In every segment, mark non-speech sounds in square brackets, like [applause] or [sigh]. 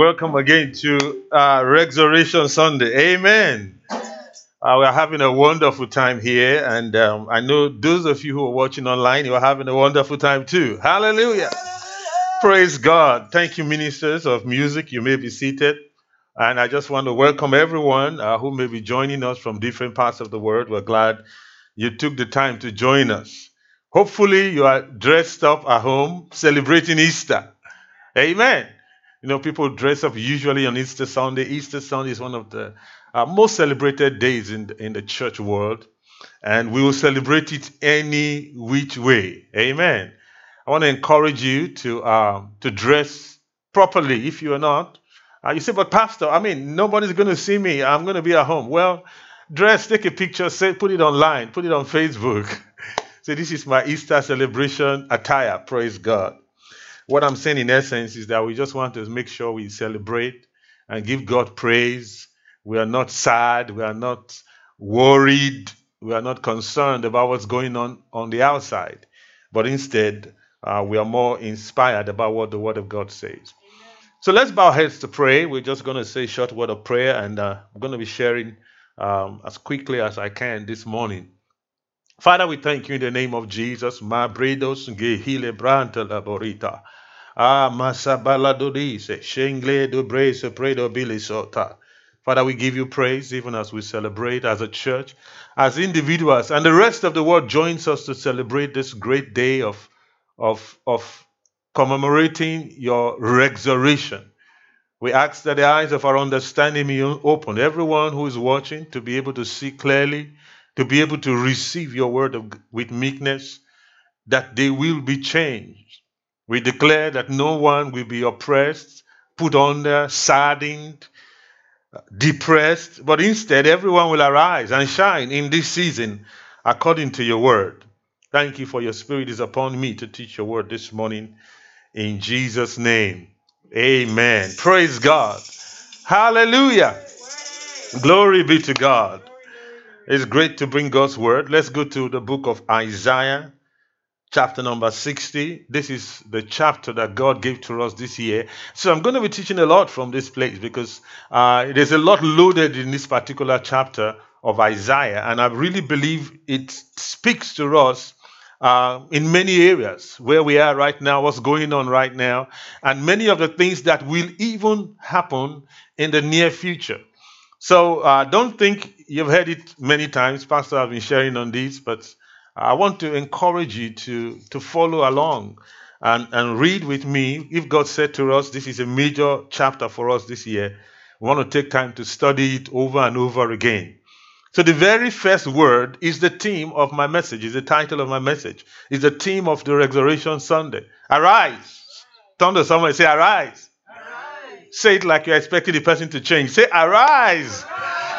Welcome again to uh, Resurrection Sunday. Amen. Uh, we're having a wonderful time here, and um, I know those of you who are watching online, you're having a wonderful time too. Hallelujah. Praise God. Thank you, ministers of music. You may be seated. And I just want to welcome everyone uh, who may be joining us from different parts of the world. We're glad you took the time to join us. Hopefully, you are dressed up at home celebrating Easter. Amen. You know, people dress up usually on Easter Sunday. Easter Sunday is one of the uh, most celebrated days in the, in the church world, and we will celebrate it any which way. Amen. I want to encourage you to um, to dress properly. If you are not, uh, you say, "But Pastor, I mean, nobody's going to see me. I'm going to be at home." Well, dress, take a picture, say, put it online, put it on Facebook. [laughs] say, "This is my Easter celebration attire." Praise God. What I'm saying in essence is that we just want to make sure we celebrate and give God praise. We are not sad. We are not worried. We are not concerned about what's going on on the outside. But instead, uh, we are more inspired about what the Word of God says. So let's bow our heads to pray. We're just going to say a short word of prayer, and uh, I'm going to be sharing um, as quickly as I can this morning. Father, we thank you in the name of Jesus. Ah, masabala dodise, shengle do brace predo bilisota. Father, we give you praise even as we celebrate as a church, as individuals, and the rest of the world joins us to celebrate this great day of, of, of commemorating your resurrection. We ask that the eyes of our understanding be open. Everyone who is watching to be able to see clearly, to be able to receive your word of, with meekness, that they will be changed. We declare that no one will be oppressed, put under, saddened, depressed, but instead everyone will arise and shine in this season according to your word. Thank you for your spirit is upon me to teach your word this morning in Jesus' name. Amen. Praise God. Hallelujah. Glory be to God. It's great to bring God's word. Let's go to the book of Isaiah, chapter number 60. This is the chapter that God gave to us this year. So I'm going to be teaching a lot from this place because uh, there's a lot loaded in this particular chapter of Isaiah. And I really believe it speaks to us uh, in many areas where we are right now, what's going on right now, and many of the things that will even happen in the near future. So uh, don't think you've heard it many times. Pastor, I've been sharing on this, but I want to encourage you to, to follow along and, and read with me. If God said to us, this is a major chapter for us this year, we want to take time to study it over and over again. So, the very first word is the theme of my message, is the title of my message, is the theme of the Resurrection Sunday. Arise. Turn to someone and say, Arise. Arise. Say it like you're expecting the person to change. Say, Arise.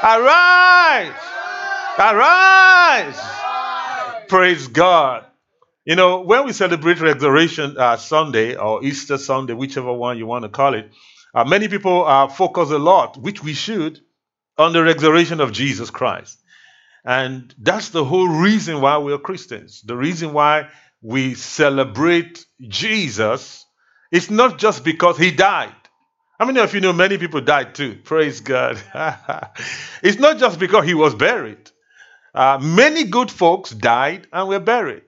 Arise. Arise. Arise. Praise God. You know, when we celebrate Resurrection uh, Sunday or Easter Sunday, whichever one you want to call it, uh, many people uh, focus a lot, which we should, on the resurrection of Jesus Christ. And that's the whole reason why we're Christians. The reason why we celebrate Jesus is not just because he died. How many of you know many people died too? Praise God. [laughs] it's not just because he was buried. Uh, many good folks died and were buried.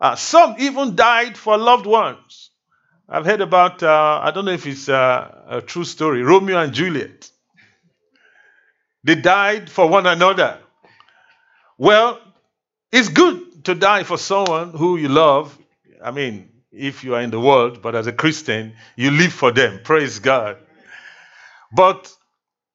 Uh, some even died for loved ones. I've heard about, uh, I don't know if it's uh, a true story, Romeo and Juliet. They died for one another. Well, it's good to die for someone who you love. I mean, if you are in the world, but as a Christian, you live for them. Praise God. But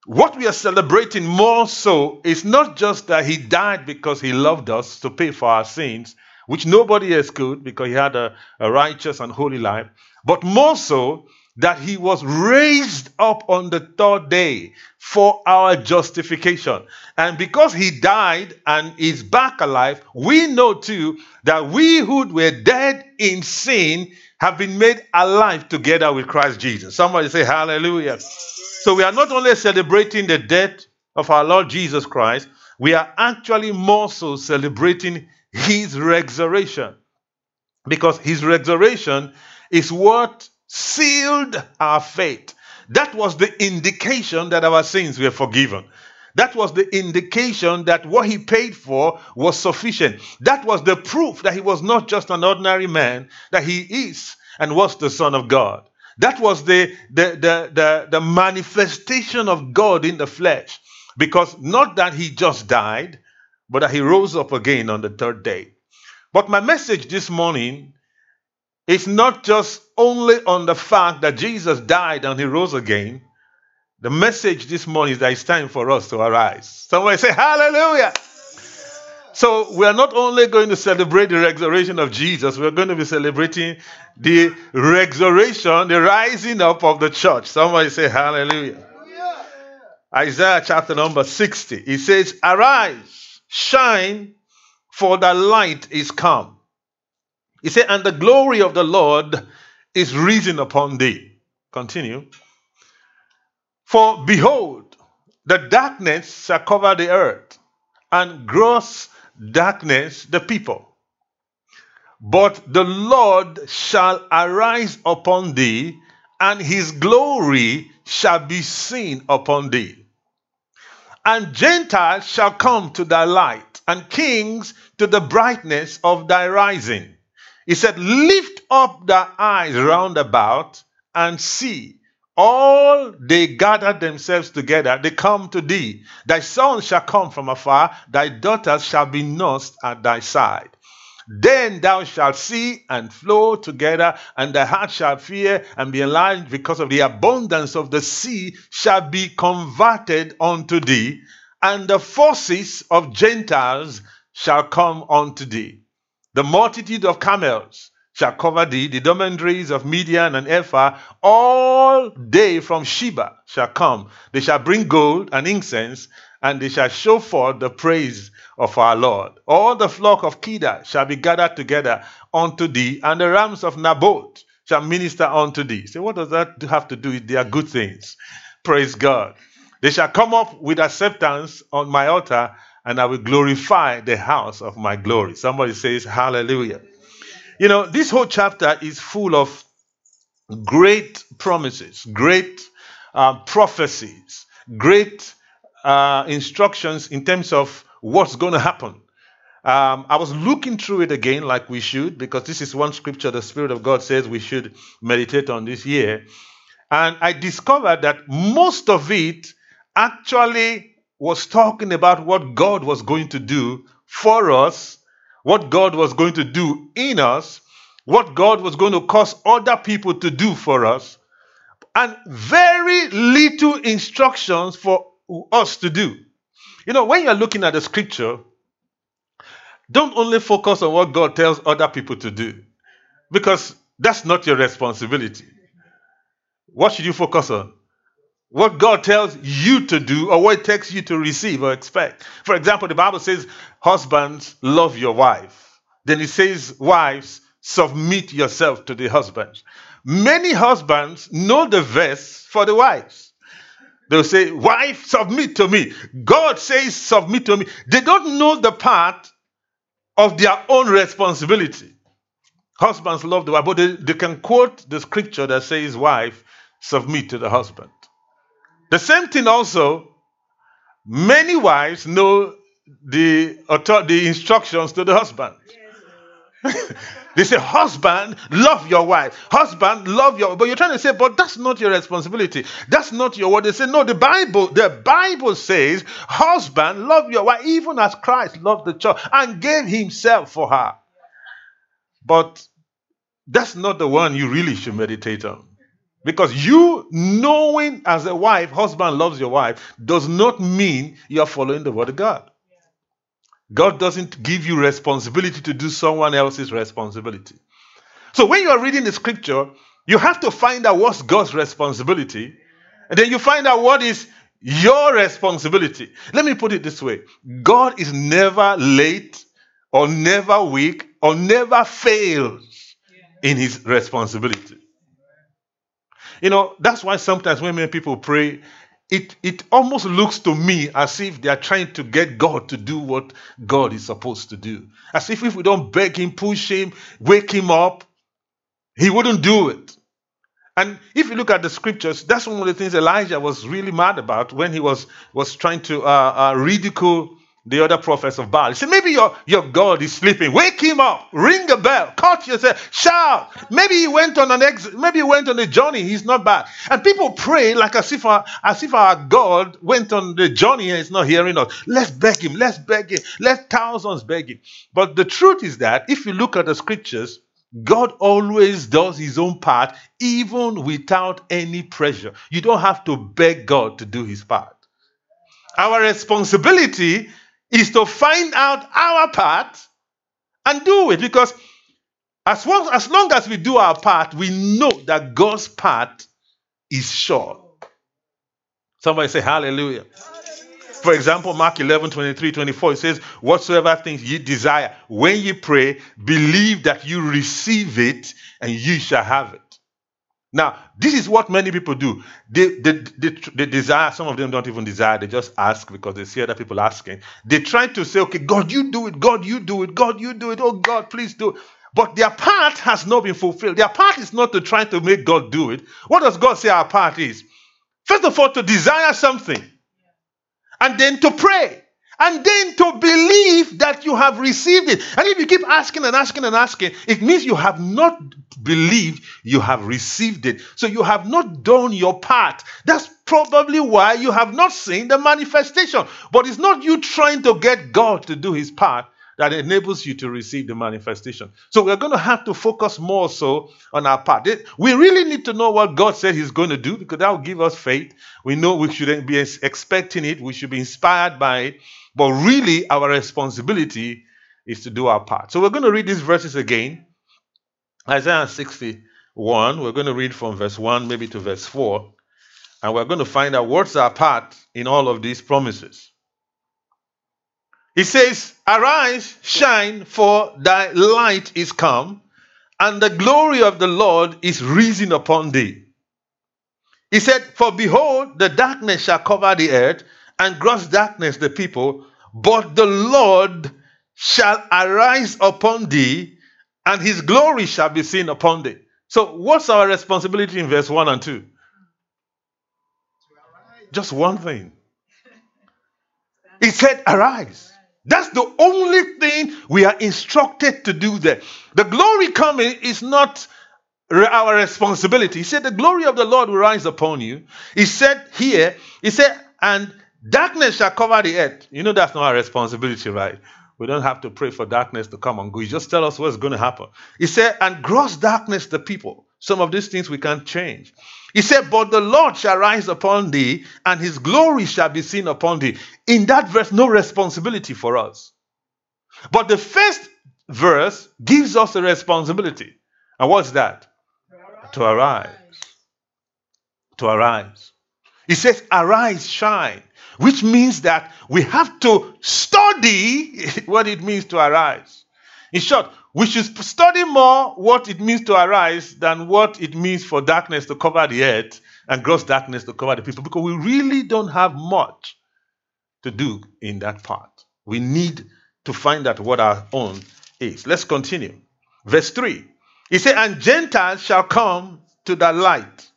what we are celebrating more so is not just that he died because he loved us to pay for our sins, which nobody else could because he had a, a righteous and holy life, but more so that he was raised up on the third day for our justification. And because he died and is back alive, we know too that we who were dead in sin have been made alive together with Christ Jesus. Somebody say hallelujah. So we are not only celebrating the death of our Lord Jesus Christ, we are actually more so celebrating his resurrection. Because his resurrection is what sealed our faith. That was the indication that our sins were forgiven. That was the indication that what he paid for was sufficient. That was the proof that he was not just an ordinary man, that he is and was the Son of God. That was the, the, the, the, the manifestation of God in the flesh. Because not that he just died, but that he rose up again on the third day. But my message this morning is not just only on the fact that Jesus died and he rose again. The message this morning is that it's time for us to arise. Somebody say, Hallelujah! So we are not only going to celebrate the resurrection of Jesus, we're going to be celebrating the resurrection, the rising up of the church. Somebody say hallelujah. Isaiah chapter number 60. It says, Arise, shine, for the light is come. He said, And the glory of the Lord is risen upon thee. Continue. For behold, the darkness shall cover the earth, and gross darkness the people. But the Lord shall arise upon thee, and his glory shall be seen upon thee. And Gentiles shall come to thy light, and kings to the brightness of thy rising. He said, Lift up thy eyes round about and see all they gather themselves together, they come to thee. Thy sons shall come from afar, thy daughters shall be nursed at thy side. Then thou shalt see and flow together, and thy heart shall fear and be enlarged because of the abundance of the sea shall be converted unto thee, and the forces of Gentiles shall come unto thee. The multitude of camels shall cover thee, the dromedaries of Midian and Ephah, all day from Sheba shall come. They shall bring gold and incense, and they shall show forth the praise of our Lord. All the flock of Kedar shall be gathered together unto thee, and the rams of Naboth shall minister unto thee. So, what does that have to do with their good things? Praise God. They shall come up with acceptance on my altar, and I will glorify the house of my glory. Somebody says, Hallelujah. You know, this whole chapter is full of great promises, great uh, prophecies, great uh, instructions in terms of what's going to happen. Um, I was looking through it again, like we should, because this is one scripture the Spirit of God says we should meditate on this year. And I discovered that most of it actually was talking about what God was going to do for us what God was going to do in us, what God was going to cause other people to do for us, and very little instructions for us to do. You know, when you're looking at the scripture, don't only focus on what God tells other people to do, because that's not your responsibility. What should you focus on? What God tells you to do or what it takes you to receive or expect. For example, the Bible says, Husbands, love your wife. Then it says, Wives, submit yourself to the husbands. Many husbands know the verse for the wives. They'll say, Wife, submit to me. God says, Submit to me. They don't know the part of their own responsibility. Husbands love the wife, but they, they can quote the scripture that says, Wife, submit to the husband. The same thing also, many wives know the, the instructions to the husband. [laughs] they say, husband, love your wife. Husband, love your but you're trying to say, but that's not your responsibility. That's not your word. They say, no, the Bible, the Bible says, husband, love your wife, even as Christ loved the church and gave himself for her. But that's not the one you really should meditate on. Because you knowing as a wife, husband loves your wife, does not mean you're following the word of God. God doesn't give you responsibility to do someone else's responsibility. So when you are reading the scripture, you have to find out what's God's responsibility, and then you find out what is your responsibility. Let me put it this way God is never late, or never weak, or never fails in his responsibility. You know, that's why sometimes when many people pray, it, it almost looks to me as if they are trying to get God to do what God is supposed to do. As if if we don't beg Him, push Him, wake Him up, He wouldn't do it. And if you look at the scriptures, that's one of the things Elijah was really mad about when he was, was trying to uh, uh, ridicule the other prophets of Baal. He said, Maybe your, your God is sleeping. Wake him up. Ring a bell. Cut yourself. Shout. Maybe he went on an ex- maybe he went on a journey. He's not bad. And people pray like as if our, as if our God went on the journey and is not hearing us. Let's beg him. Let's beg him. Let thousands beg him. But the truth is that if you look at the scriptures, God always does his own part, even without any pressure. You don't have to beg God to do his part. Our responsibility is to find out our part and do it because as long, as long as we do our part, we know that God's part is sure. Somebody say hallelujah. For example, Mark 11, 23, 24, it says, Whatsoever things ye desire, when ye pray, believe that you receive it and ye shall have it. Now, this is what many people do. They, they, they, they, desire, some of them don't even desire, they just ask because they see other people asking. They try to say, okay, God, you do it, God, you do it, God, you do it, oh God, please do it. But their part has not been fulfilled. Their part is not to try to make God do it. What does God say our part is? First of all, to desire something, and then to pray and then to believe that you have received it. And if you keep asking and asking and asking, it means you have not believed you have received it. So you have not done your part. That's probably why you have not seen the manifestation. But it's not you trying to get God to do his part that enables you to receive the manifestation. So we're going to have to focus more so on our part. We really need to know what God said He's going to do because that will give us faith. We know we shouldn't be expecting it, we should be inspired by it. But really, our responsibility is to do our part. So we're going to read these verses again. Isaiah 61, we're going to read from verse 1 maybe to verse 4. And we're going to find out what's our part in all of these promises. He says, Arise, shine, for thy light is come, and the glory of the Lord is risen upon thee. He said, For behold, the darkness shall cover the earth, and gross darkness the people, but the Lord shall arise upon thee, and his glory shall be seen upon thee. So, what's our responsibility in verse 1 and 2? Just one thing. He said, Arise. That's the only thing we are instructed to do there. The glory coming is not our responsibility. He said, The glory of the Lord will rise upon you. He said here, He said, and darkness shall cover the earth. You know, that's not our responsibility, right? We don't have to pray for darkness to come and go. You just tell us what's going to happen. He said, and gross darkness the people. Some of these things we can't change. He said, But the Lord shall rise upon thee, and his glory shall be seen upon thee. In that verse, no responsibility for us. But the first verse gives us a responsibility. And what's that? To arise. To arise. He says, Arise, shine, which means that we have to study [laughs] what it means to arise. In short, we should study more what it means to arise than what it means for darkness to cover the earth and gross darkness to cover the people because we really don't have much to do in that part. We need to find out what our own is. Let's continue. Verse 3. He said, And Gentiles shall come to the light.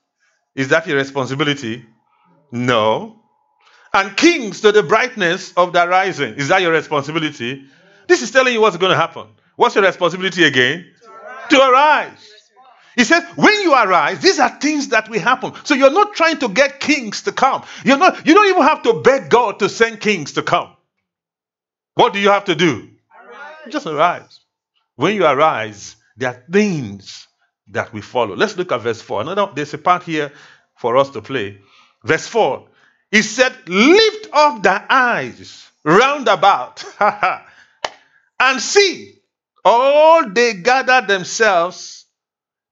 Is that your responsibility? No. And kings to the brightness of the rising. Is that your responsibility? This is telling you what's going to happen. What's your responsibility again? To arise. To arise. He says, when you arise, these are things that will happen. So you're not trying to get kings to come. You're not, you don't even have to beg God to send kings to come. What do you have to do? Arise. Just arise. When you arise, there are things that we follow. Let's look at verse 4. Another, there's a part here for us to play. Verse 4. He said, Lift up thy eyes round about [laughs] and see all they gather themselves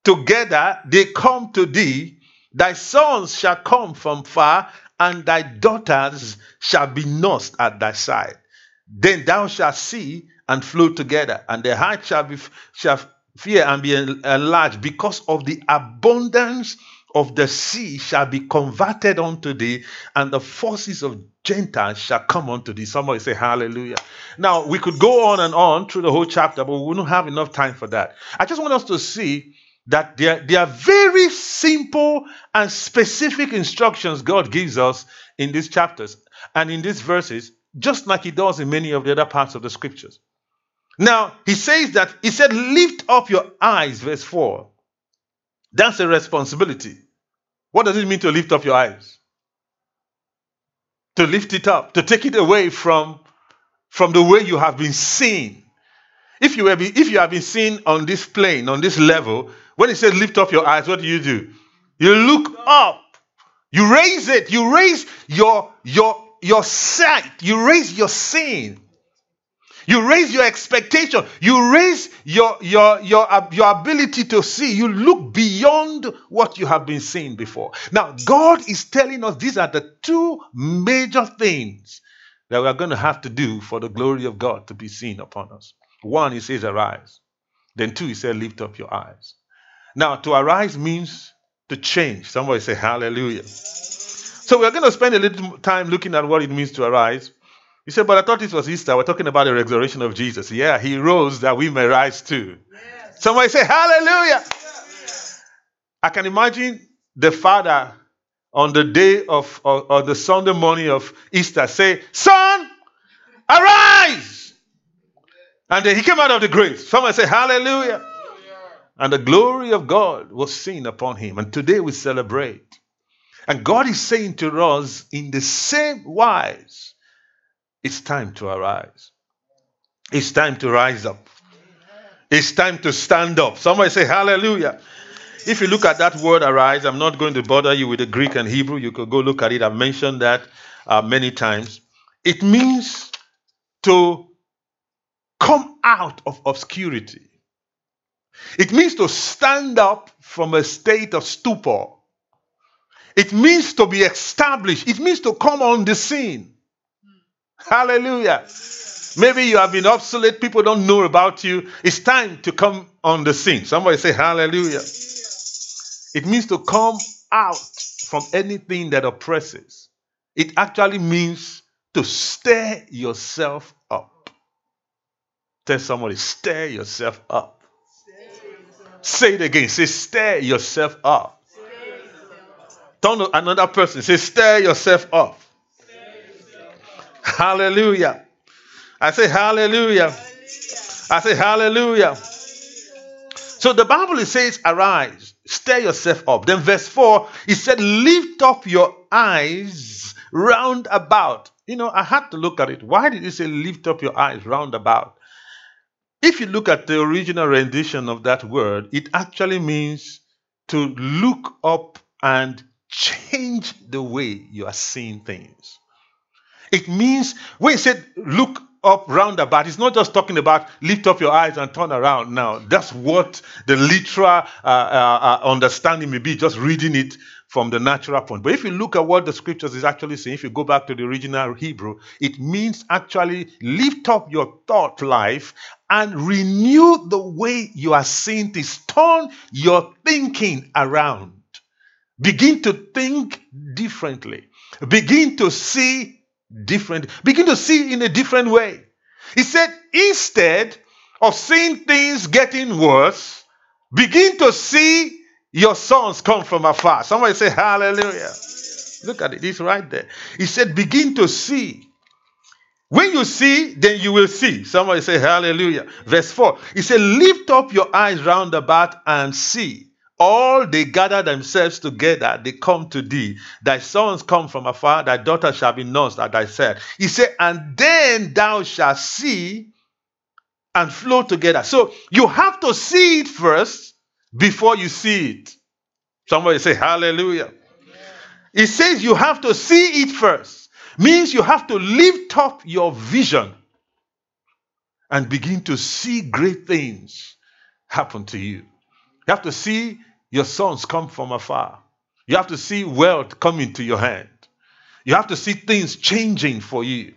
together, they come to thee. Thy sons shall come from far, and thy daughters shall be nursed at thy side. Then thou shalt see and flow together, and their heart shall be shall fear and be enlarged because of the abundance of the sea shall be converted unto thee, and the forces of Gentiles shall come unto thee. Somebody say hallelujah. Now, we could go on and on through the whole chapter, but we wouldn't have enough time for that. I just want us to see that there, there are very simple and specific instructions God gives us in these chapters and in these verses, just like He does in many of the other parts of the scriptures. Now, He says that, He said, Lift up your eyes, verse 4. That's a responsibility. What does it mean to lift up your eyes? To lift it up, to take it away from, from the way you have been seen. If you, have been, if you have been seen on this plane, on this level, when he says lift up your eyes, what do you do? You look up. You raise it. You raise your your your sight. You raise your seeing. You raise your expectation. You raise your your your uh, your ability to see. You look beyond what you have been seeing before. Now, God is telling us these are the two major things that we are going to have to do for the glory of God to be seen upon us. One, he says, arise. Then two, he said, lift up your eyes. Now, to arise means to change. Somebody say hallelujah. So we're going to spend a little time looking at what it means to arise. You said, but I thought this was Easter. We're talking about the resurrection of Jesus. Yeah, he rose that we may rise too. Yes. Somebody say hallelujah. Yes. I can imagine the father on the day of or, or the Sunday morning of Easter say, Son, arise. And then he came out of the grave. Somebody say hallelujah and the glory of God was seen upon him. And today we celebrate. And God is saying to us in the same wise, it's time to arise. It's time to rise up. It's time to stand up. Somebody say hallelujah. If you look at that word arise, I'm not going to bother you with the Greek and Hebrew. You could go look at it. I've mentioned that uh, many times. It means to come out of obscurity. It means to stand up from a state of stupor. It means to be established. It means to come on the scene. Hallelujah. Maybe you have been obsolete, people don't know about you. It's time to come on the scene. Somebody say hallelujah. It means to come out from anything that oppresses. It actually means to stir yourself up. Tell somebody, stir yourself up. Say it again. Say, stir yourself up. Turn to another person. Say, stir yourself up. Hallelujah. I say, hallelujah. I say, hallelujah. So the Bible says, arise, stir yourself up. Then verse 4, it said, lift up your eyes round about. You know, I had to look at it. Why did it say lift up your eyes round about? If you look at the original rendition of that word, it actually means to look up and change the way you are seeing things. It means when he said look up roundabout, it's not just talking about lift up your eyes and turn around. Now, that's what the literal uh, uh, uh understanding may be, just reading it from the natural point. But if you look at what the scriptures is actually saying, if you go back to the original Hebrew, it means actually lift up your thought life and renew the way you are seeing things. Turn your thinking around. Begin to think differently. Begin to see different. Begin to see in a different way. He said, instead of seeing things getting worse, begin to see your sons come from afar. Somebody say hallelujah. Look at it. It's right there. He said, begin to see. When you see, then you will see. Somebody say hallelujah. Verse 4. He said, Lift up your eyes round about and see. All they gather themselves together, they come to thee. Thy sons come from afar, thy daughter shall be nursed at thy said. He said, And then thou shalt see and flow together. So you have to see it first before you see it. Somebody say hallelujah. It says you have to see it first. Means you have to lift up your vision and begin to see great things happen to you. You have to see your sons come from afar. You have to see wealth coming to your hand. You have to see things changing for you.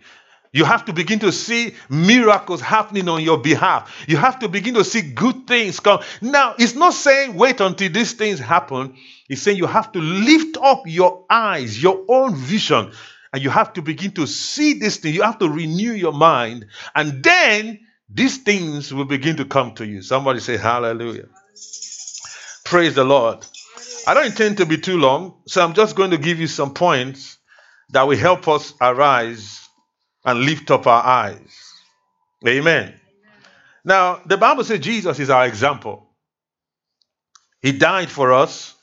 You have to begin to see miracles happening on your behalf. You have to begin to see good things come. Now, it's not saying wait until these things happen. It's saying you have to lift up your eyes, your own vision, and you have to begin to see this thing. You have to renew your mind, and then these things will begin to come to you. Somebody say hallelujah. Praise the Lord. I don't intend to be too long, so I'm just going to give you some points that will help us arise and lift up our eyes. Amen. Now, the Bible says Jesus is our example. He died for us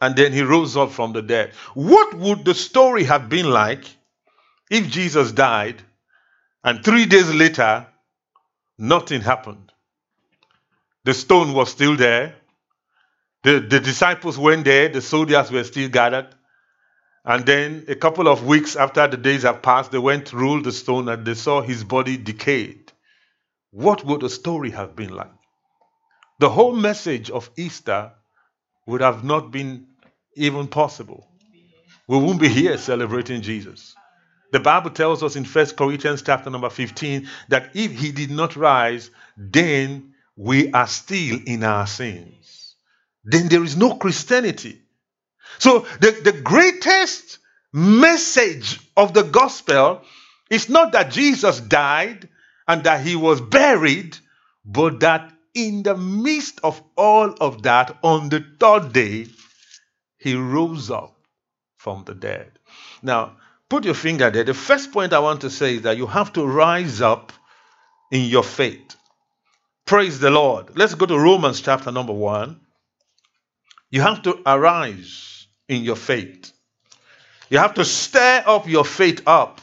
and then he rose up from the dead. What would the story have been like if Jesus died and three days later nothing happened? The stone was still there. The, the disciples went there, the soldiers were still gathered. And then a couple of weeks after the days have passed, they went to roll the stone and they saw his body decayed. What would the story have been like? The whole message of Easter would have not been even possible. We wouldn't be here celebrating Jesus. The Bible tells us in 1 Corinthians chapter number 15 that if he did not rise, then we are still in our sins. Then there is no Christianity. So the, the greatest message of the gospel is not that Jesus died and that he was buried, but that in the midst of all of that, on the third day, he rose up from the dead. Now, put your finger there. The first point I want to say is that you have to rise up in your faith. Praise the Lord. Let's go to Romans chapter number one. You have to arise in your faith. You have to stir up your faith up.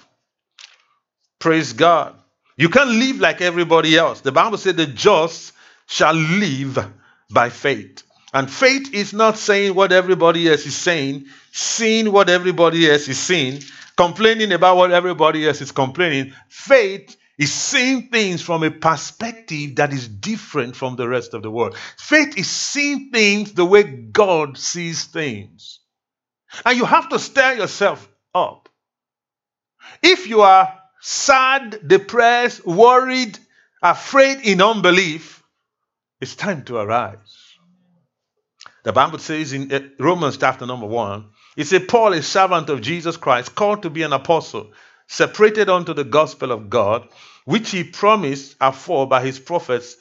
Praise God. You can't live like everybody else. The Bible said the just shall live by faith. And faith is not saying what everybody else is saying, seeing what everybody else is seeing, complaining about what everybody else is complaining. Faith is seeing things from a perspective that is different from the rest of the world. Faith is seeing things the way God sees things. And you have to stir yourself up. If you are sad, depressed, worried, afraid in unbelief, it's time to arise. The Bible says in eh, Romans chapter number one, it says, Paul, a servant of Jesus Christ, called to be an apostle, separated unto the gospel of God, which he promised afore by his prophets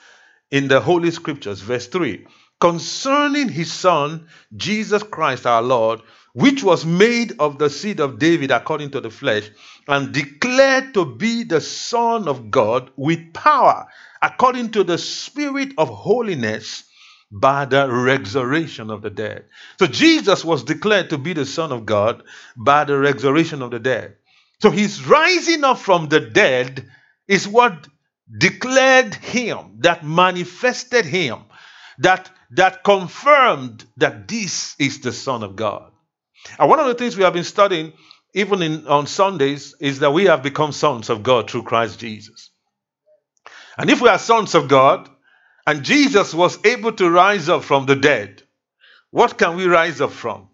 in the Holy Scriptures. Verse 3 Concerning his Son, Jesus Christ our Lord, which was made of the seed of David according to the flesh, and declared to be the Son of God with power, according to the Spirit of holiness by the resurrection of the dead. So Jesus was declared to be the Son of God by the resurrection of the dead. So his rising up from the dead is what declared him, that manifested him, that, that confirmed that this is the Son of God. And one of the things we have been studying, even in, on Sundays, is that we have become sons of God through Christ Jesus. And if we are sons of God, and Jesus was able to rise up from the dead. What can we rise up from?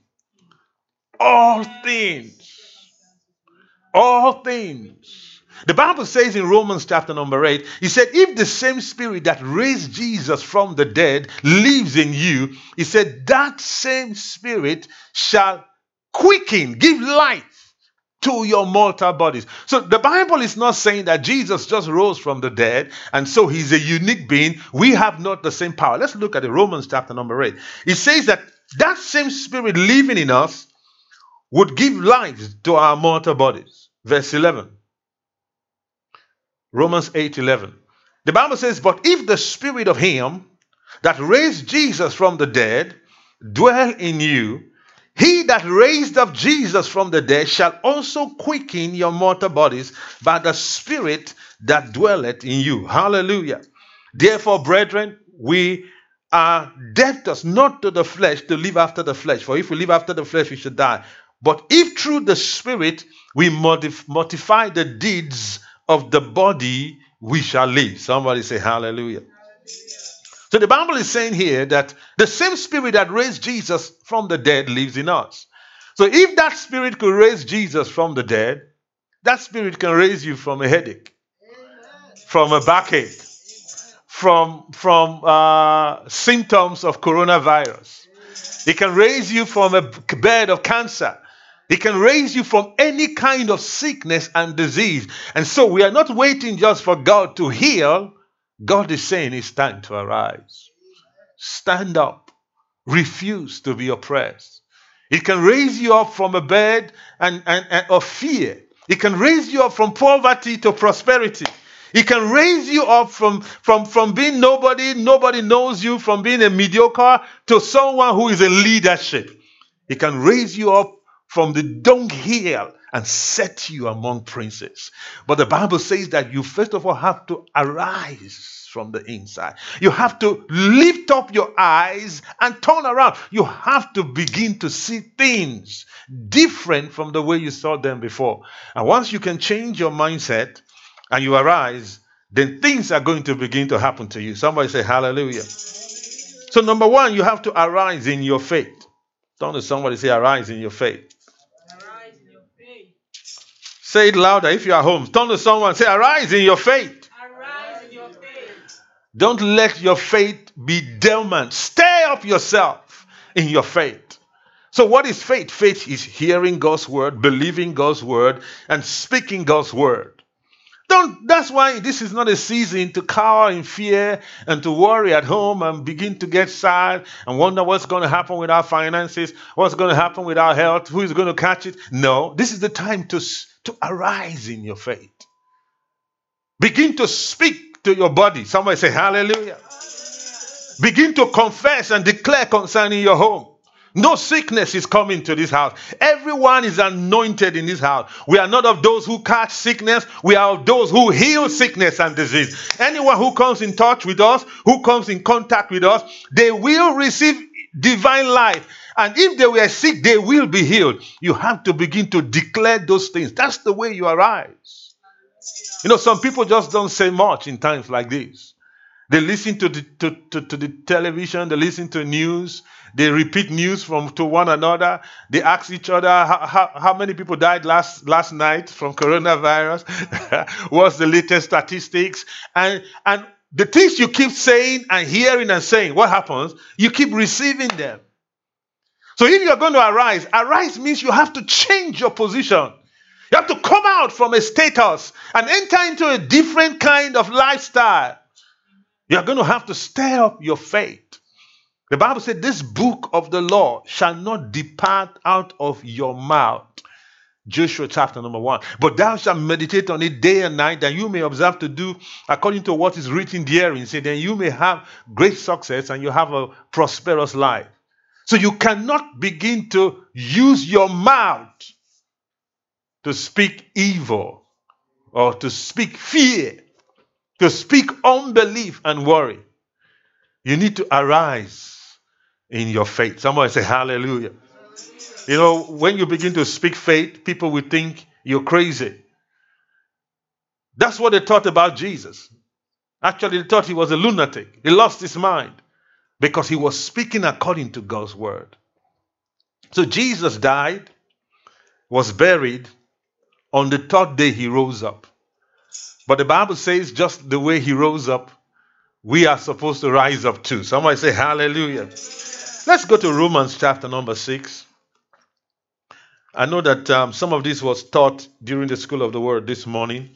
All things. All things. The Bible says in Romans chapter number 8, he said, If the same spirit that raised Jesus from the dead lives in you, he said, that same spirit shall quicken, give life to your mortal bodies. So the Bible is not saying that Jesus just rose from the dead and so he's a unique being. We have not the same power. Let's look at the Romans chapter number 8. It says that that same spirit living in us would give life to our mortal bodies. Verse 11. Romans 8 11. The Bible says, But if the spirit of him that raised Jesus from the dead dwell in you, he that raised up Jesus from the dead shall also quicken your mortal bodies by the Spirit that dwelleth in you. Hallelujah. Therefore, brethren, we are debtors not to the flesh to live after the flesh. For if we live after the flesh, we should die. But if through the Spirit we mortify the deeds of the body, we shall live. Somebody say hallelujah. hallelujah. So the Bible is saying here that the same spirit that raised Jesus from the dead lives in us. So if that spirit could raise Jesus from the dead, that spirit can raise you from a headache, from a backache, from, from uh, symptoms of coronavirus. It can raise you from a bed of cancer. It can raise you from any kind of sickness and disease. And so we are not waiting just for God to heal, God is saying it's time to arise. Stand up refuse to be oppressed. It can raise you up from a bed and, and, and of fear. It can raise you up from poverty to prosperity. It can raise you up from, from, from being nobody, nobody knows you, from being a mediocre to someone who is in leadership. It can raise you up from the dunghill and set you among princes. But the Bible says that you first of all have to arise from the inside. You have to lift up your eyes and turn around. You have to begin to see things different from the way you saw them before. And once you can change your mindset and you arise, then things are going to begin to happen to you. Somebody say hallelujah. So, number one, you have to arise in your faith. Don't somebody say, arise in your faith. Say it louder if you are home. Turn to someone, say, arise in your faith. Arise in your faith. Don't let your faith be dormant. Stay up yourself in your faith. So, what is faith? Faith is hearing God's word, believing God's word, and speaking God's word. Don't, that's why this is not a season to cower in fear and to worry at home and begin to get sad and wonder what's going to happen with our finances, what's going to happen with our health, who is going to catch it. No, this is the time to to arise in your faith. Begin to speak to your body. Somebody say, Hallelujah. Begin to confess and declare concerning your home. No sickness is coming to this house. Everyone is anointed in this house. We are not of those who catch sickness, we are of those who heal sickness and disease. Anyone who comes in touch with us, who comes in contact with us, they will receive divine life and if they were sick, they will be healed. You have to begin to declare those things. That's the way you arise. You know, some people just don't say much in times like this. They listen to the, to, to, to, the television, they listen to news, they repeat news from to one another. They ask each other how, how, how many people died last, last night from coronavirus, [laughs] what's the latest statistics, and, and the things you keep saying and hearing and saying, what happens? You keep receiving them. So if you're going to arise, arise means you have to change your position. You have to come out from a status and enter into a different kind of lifestyle. You're going to have to stir up your faith. The Bible said, This book of the law shall not depart out of your mouth. Joshua chapter number one. But thou shalt meditate on it day and night, that you may observe to do according to what is written therein. Say, then you may have great success and you have a prosperous life. So you cannot begin to use your mouth to speak evil or to speak fear, to speak unbelief and worry. You need to arise in your faith. Somebody say hallelujah. You know, when you begin to speak faith, people will think you're crazy. That's what they thought about Jesus. Actually, they thought he was a lunatic. He lost his mind because he was speaking according to God's word. So Jesus died, was buried. On the third day, he rose up. But the Bible says, just the way he rose up, we are supposed to rise up too. Somebody say, Hallelujah. Let's go to Romans chapter number 6. I know that um, some of this was taught during the School of the Word this morning.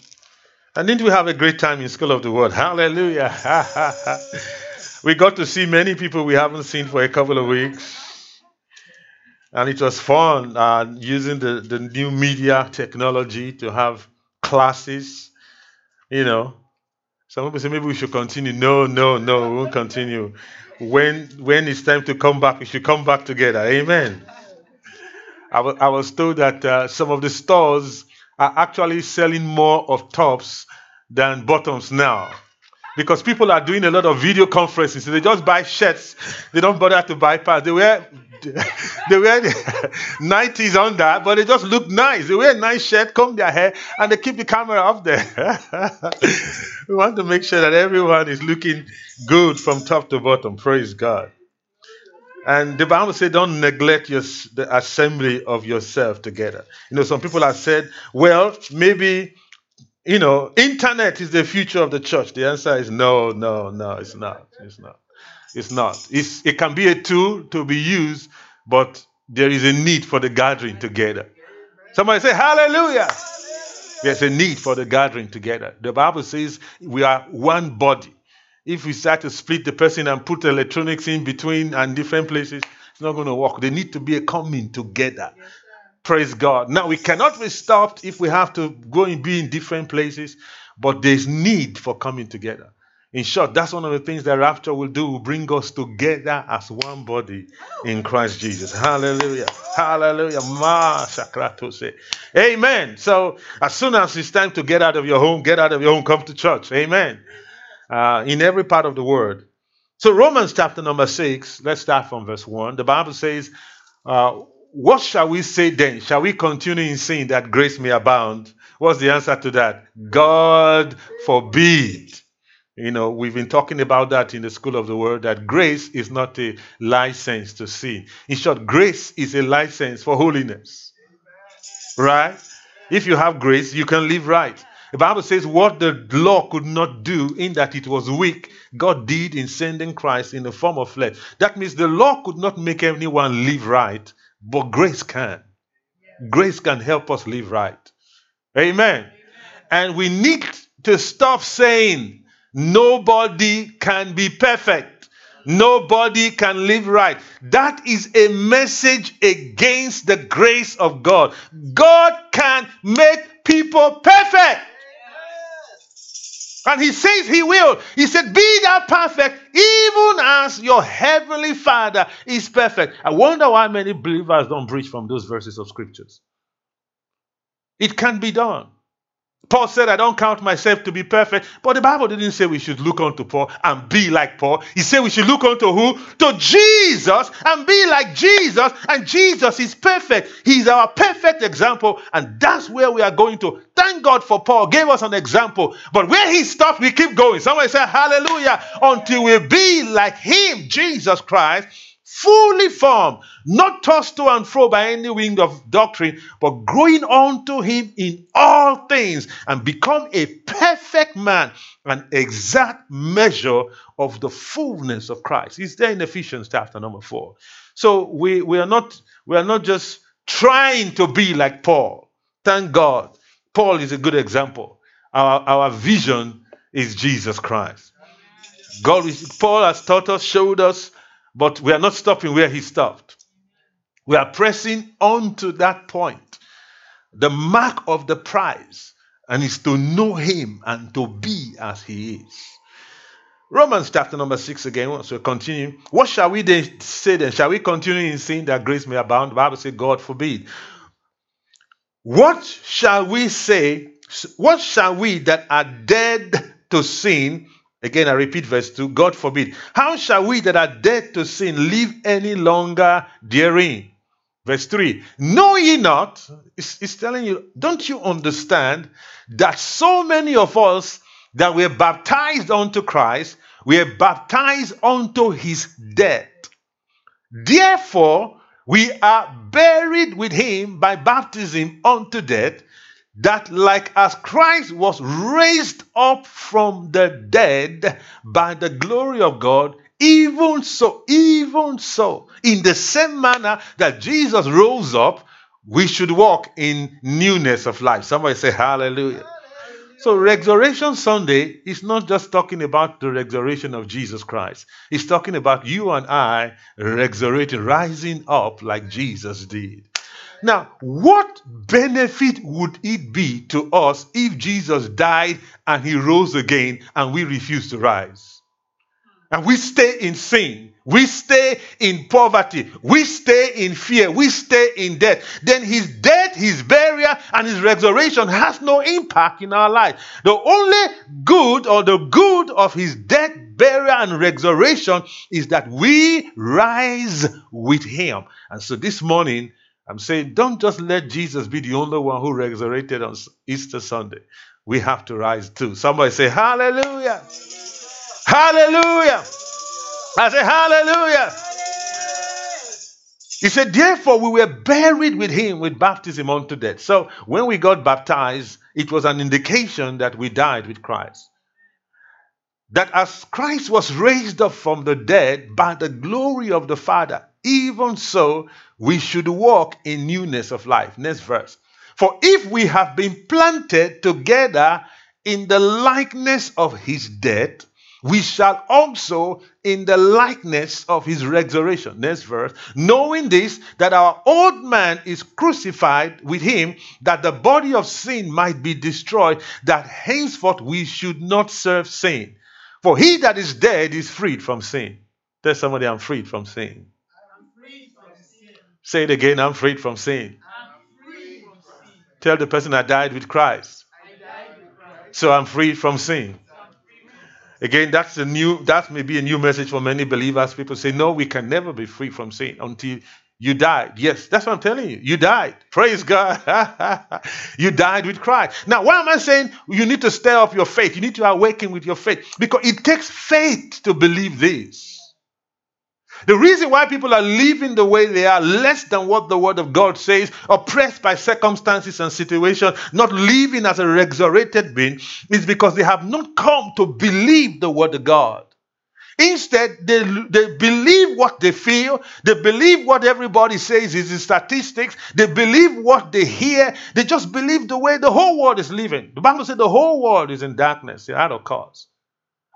And didn't we have a great time in School of the Word? Hallelujah. [laughs] we got to see many people we haven't seen for a couple of weeks. And it was fun uh, using the, the new media technology to have classes. You know, some people say maybe we should continue. No, no, no, we won't continue. When when it's time to come back, we should come back together. Amen. I, w- I was told that uh, some of the stores are actually selling more of tops than bottoms now because people are doing a lot of video conferences. So they just buy shirts. They don't bother to buy pants. They wear [laughs] they wear 90s on that, but they just look nice. They wear a nice shirt, comb their hair, and they keep the camera up there. [laughs] we want to make sure that everyone is looking good from top to bottom. Praise God. And the Bible says, don't neglect your, the assembly of yourself together. You know, some people have said, well, maybe you know, internet is the future of the church. The answer is no, no, no, it's not. It's not. It's not. It's, it can be a tool to be used, but there is a need for the gathering together. Somebody say, Hallelujah. There's a need for the gathering together. The Bible says we are one body. If we start to split the person and put electronics in between and different places, it's not going to work. They need to be a coming together. Praise God. Now we cannot be stopped if we have to go and be in different places, but there's need for coming together. In short, that's one of the things that rapture will do, will bring us together as one body in Christ Jesus. Hallelujah. Hallelujah. Ma. Amen. So as soon as it's time to get out of your home, get out of your home, come to church. Amen. Uh, in every part of the world. So Romans chapter number six, let's start from verse one. The Bible says, uh, what shall we say then? Shall we continue in sin that grace may abound? What's the answer to that? God forbid. You know, we've been talking about that in the school of the word that grace is not a license to sin. In short, grace is a license for holiness. Right? If you have grace, you can live right. The Bible says what the law could not do in that it was weak, God did in sending Christ in the form of flesh. That means the law could not make anyone live right, but grace can. Grace can help us live right. Amen. And we need to stop saying nobody can be perfect. Nobody can live right. That is a message against the grace of God. God can make people perfect. And he says he will. He said, Be thou perfect, even as your heavenly Father is perfect. I wonder why many believers don't preach from those verses of scriptures. It can be done. Paul said, I don't count myself to be perfect. But the Bible didn't say we should look unto Paul and be like Paul. He said we should look unto who? To Jesus and be like Jesus. And Jesus is perfect. He's our perfect example. And that's where we are going to. Thank God for Paul. Gave us an example. But where he stopped, we keep going. Somebody say, Hallelujah. Until we be like him, Jesus Christ fully formed, not tossed to and fro by any wind of doctrine, but growing unto him in all things and become a perfect man, an exact measure of the fullness of Christ. It's there in Ephesians chapter number four. So we, we are not we are not just trying to be like Paul. Thank God. Paul is a good example. Our, our vision is Jesus Christ. God, Paul has taught us, showed us but we are not stopping where he stopped. We are pressing on to that point. The mark of the prize, and is to know him and to be as he is. Romans chapter number six again. So continue. What shall we then say then? Shall we continue in sin that grace may abound? The Bible says, God forbid. What shall we say? What shall we that are dead to sin Again, I repeat verse 2 God forbid. How shall we that are dead to sin live any longer therein? Verse 3 Know ye not, it's, it's telling you, don't you understand that so many of us that were baptized unto Christ were baptized unto his death? Therefore, we are buried with him by baptism unto death that like as Christ was raised up from the dead by the glory of God, even so, even so, in the same manner that Jesus rose up, we should walk in newness of life. Somebody say hallelujah. So, Resurrection Sunday is not just talking about the resurrection of Jesus Christ. It's talking about you and I resurrecting, rising up like Jesus did. Now, what benefit would it be to us if Jesus died and he rose again and we refuse to rise? And we stay in sin. We stay in poverty. We stay in fear. We stay in death. Then his death, his burial, and his resurrection has no impact in our life. The only good or the good of his death, burial, and resurrection is that we rise with him. And so this morning, I'm saying don't just let Jesus be the only one who resurrected on Easter Sunday. We have to rise too. Somebody say, Hallelujah! Hallelujah! I say, Hallelujah! He said, Therefore, we were buried with him with baptism unto death. So when we got baptized, it was an indication that we died with Christ. That as Christ was raised up from the dead by the glory of the Father, even so we should walk in newness of life. Next verse. For if we have been planted together in the likeness of his death, we shall also in the likeness of his resurrection. Next verse. Knowing this, that our old man is crucified with him, that the body of sin might be destroyed, that henceforth we should not serve sin. For he that is dead is freed from sin. Tell somebody, I'm freed from sin. Say it again, I'm freed from sin. Tell the person I died with Christ. So I'm free from sin. Again, that's a new that may be a new message for many believers. People say, No, we can never be free from sin until you died. Yes, that's what I'm telling you. You died. Praise God. [laughs] you died with Christ. Now, why am I saying you need to stir up your faith? You need to awaken with your faith because it takes faith to believe this. The reason why people are living the way they are, less than what the Word of God says, oppressed by circumstances and situations, not living as a resurrected being, is because they have not come to believe the Word of God. Instead, they, they believe what they feel. They believe what everybody says is the statistics. They believe what they hear. They just believe the way the whole world is living. The Bible said the whole world is in darkness, out of cause.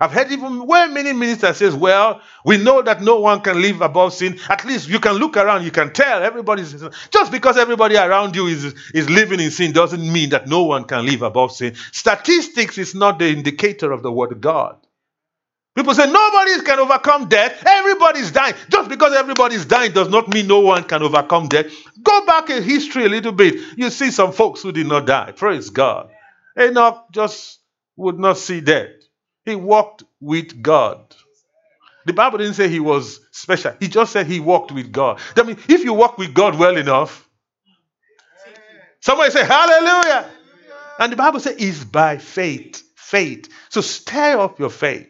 I've heard even where many ministers says, well, we know that no one can live above sin. At least you can look around, you can tell everybody's just because everybody around you is, is living in sin doesn't mean that no one can live above sin. Statistics is not the indicator of the word of God. People say nobody can overcome death. Everybody's dying. Just because everybody's dying does not mean no one can overcome death. Go back in history a little bit. You see some folks who did not die. Praise God. Enoch just would not see death. He walked with God. The Bible didn't say he was special. He just said he walked with God. I mean, if you walk with God well enough, somebody say hallelujah. And the Bible says it's by faith. Faith. So stir up your faith.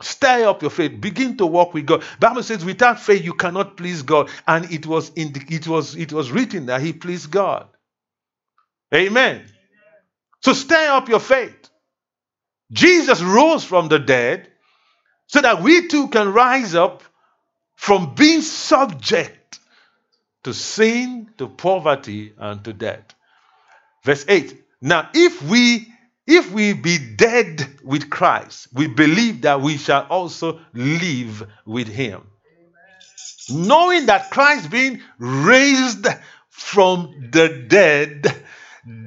Stir up your faith. Begin to walk with God. Bible says, without faith you cannot please God. And it was in the, it was it was written that he pleased God. Amen. So stir up your faith. Jesus rose from the dead so that we too can rise up from being subject to sin, to poverty, and to death. Verse 8. Now, if we if we be dead with Christ, we believe that we shall also live with him. Knowing that Christ being raised from the dead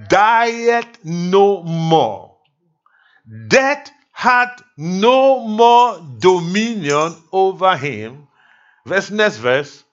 dieth no more Death had no more dominion over him. Verse next verse.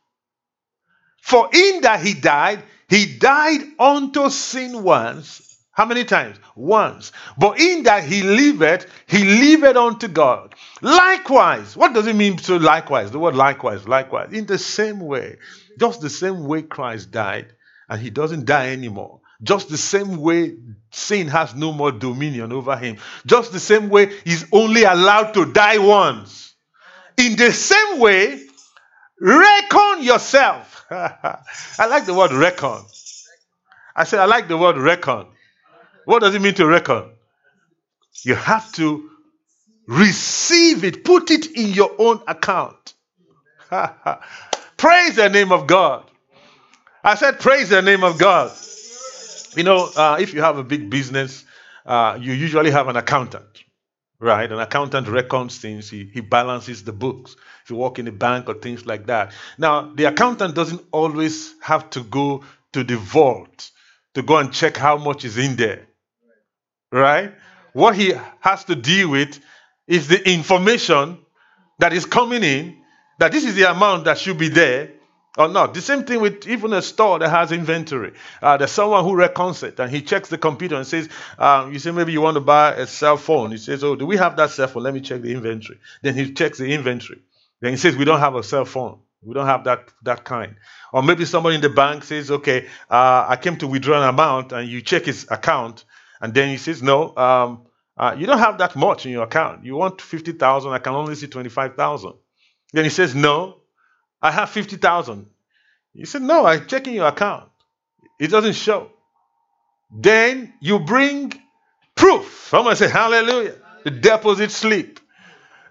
For in that he died, he died unto sin once. How many times? Once. But in that he lived, he lived unto God. Likewise. What does it mean to likewise? The word likewise, likewise. In the same way. Just the same way Christ died, and he doesn't die anymore. Just the same way sin has no more dominion over him. Just the same way he's only allowed to die once. In the same way, reckon yourself. [laughs] I like the word reckon. I said, I like the word reckon. What does it mean to reckon? You have to receive it, put it in your own account. [laughs] praise the name of God. I said, Praise the name of God. You know, uh, if you have a big business, uh, you usually have an accountant, right? An accountant reckons things, he, he balances the books. If you work in a bank or things like that. Now, the accountant doesn't always have to go to the vault to go and check how much is in there, right? What he has to deal with is the information that is coming in that this is the amount that should be there or not. The same thing with even a store that has inventory. Uh, there's someone who reckons it and he checks the computer and says, um, You say maybe you want to buy a cell phone. He says, Oh, do we have that cell phone? Let me check the inventory. Then he checks the inventory. Then he says, We don't have a cell phone. We don't have that, that kind. Or maybe somebody in the bank says, Okay, uh, I came to withdraw an amount and you check his account. And then he says, No, um, uh, you don't have that much in your account. You want 50,000, I can only see 25,000. Then he says, No, I have 50,000. You said, No, I'm checking your account. It doesn't show. Then you bring proof. Someone say, Hallelujah. The deposit slip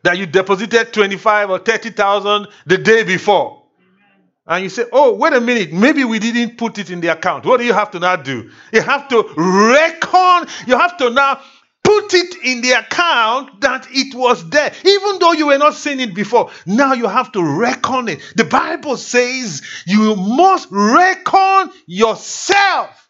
that you deposited 25 or 30,000 the day before. And you say, oh, wait a minute, maybe we didn't put it in the account. What do you have to now do? You have to reckon, you have to now put it in the account that it was there. Even though you were not seeing it before, now you have to reckon it. The Bible says you must reckon yourself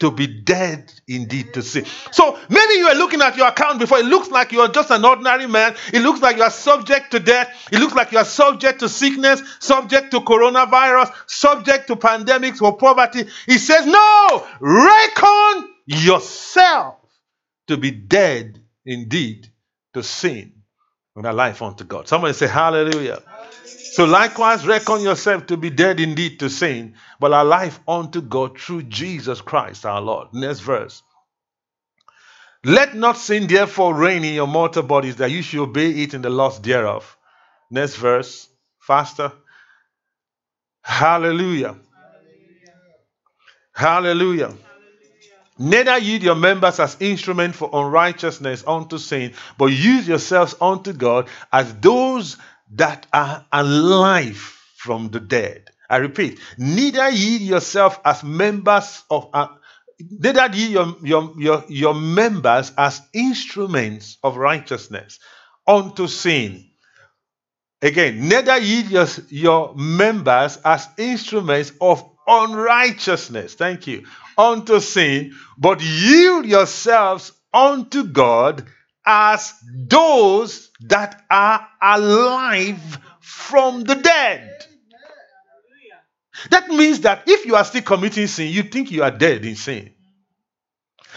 to be dead indeed to sin. So maybe you are looking at your account before. It looks like you are just an ordinary man. It looks like you are subject to death. It looks like you are subject to sickness, subject to coronavirus, subject to pandemics or poverty. He says, No, reckon yourself to be dead indeed to sin and a life unto God. Somebody say, Hallelujah. So likewise, reckon yourself to be dead indeed to sin, but alive unto God through Jesus Christ our Lord. Next verse. Let not sin therefore reign in your mortal bodies, that you should obey it in the lust thereof. Next verse. Faster. Hallelujah. Hallelujah. Neither yield your members as instruments for unrighteousness unto sin, but use yourselves unto God as those that are alive from the dead. I repeat, neither ye yourself as members of, uh, neither ye your, your, your, your members as instruments of righteousness unto sin. Again, neither ye your, your members as instruments of unrighteousness. Thank you. Unto sin, but yield yourselves unto God as those that are alive from the dead. That means that if you are still committing sin, you think you are dead in sin.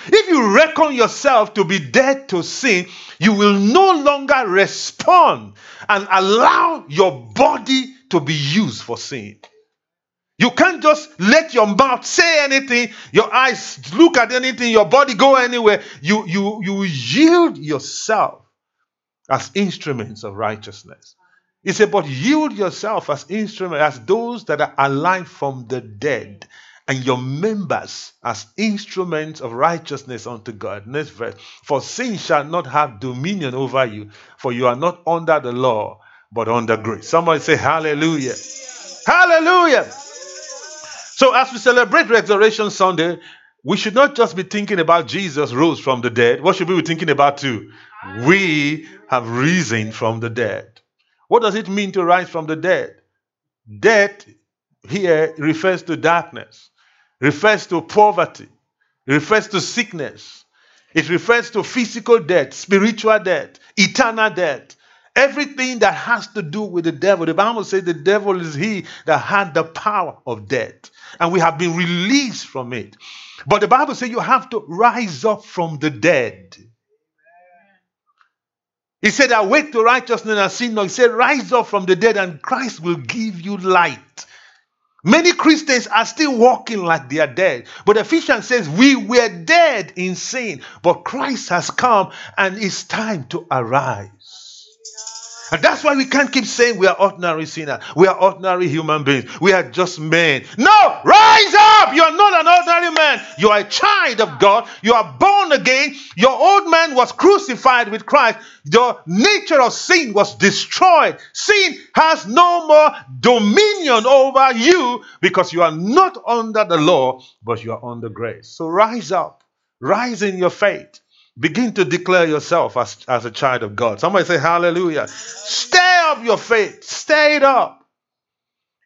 If you reckon yourself to be dead to sin, you will no longer respond and allow your body to be used for sin. You can't just let your mouth say anything, your eyes look at anything, your body go anywhere. You you you yield yourself as instruments of righteousness. He said, but yield yourself as instruments, as those that are alive from the dead, and your members as instruments of righteousness unto God. Next verse. For sin shall not have dominion over you, for you are not under the law, but under grace. Somebody say hallelujah. Hallelujah. So, as we celebrate Resurrection Sunday, we should not just be thinking about Jesus rose from the dead. What should we be thinking about too? We have risen from the dead. What does it mean to rise from the dead? Death here refers to darkness, refers to poverty, refers to sickness. It refers to physical death, spiritual death, eternal death, everything that has to do with the devil. The Bible says the devil is he that had the power of death and we have been released from it. But the Bible says you have to rise up from the dead. He said, Awake to righteousness and sin No, He said, Rise up from the dead, and Christ will give you light. Many Christians are still walking like they are dead. But Ephesians says, We were dead in sin, but Christ has come and it's time to arise. And that's why we can't keep saying we are ordinary sinners. We are ordinary human beings. We are just men. No, rise up. You are not an ordinary man. You are a child of God. You are born again. Your old man was crucified with Christ. Your nature of sin was destroyed. Sin has no more dominion over you because you are not under the law, but you are under grace. So rise up. Rise in your faith. Begin to declare yourself as, as a child of God. Somebody say hallelujah. Stay up your faith. Stay it up.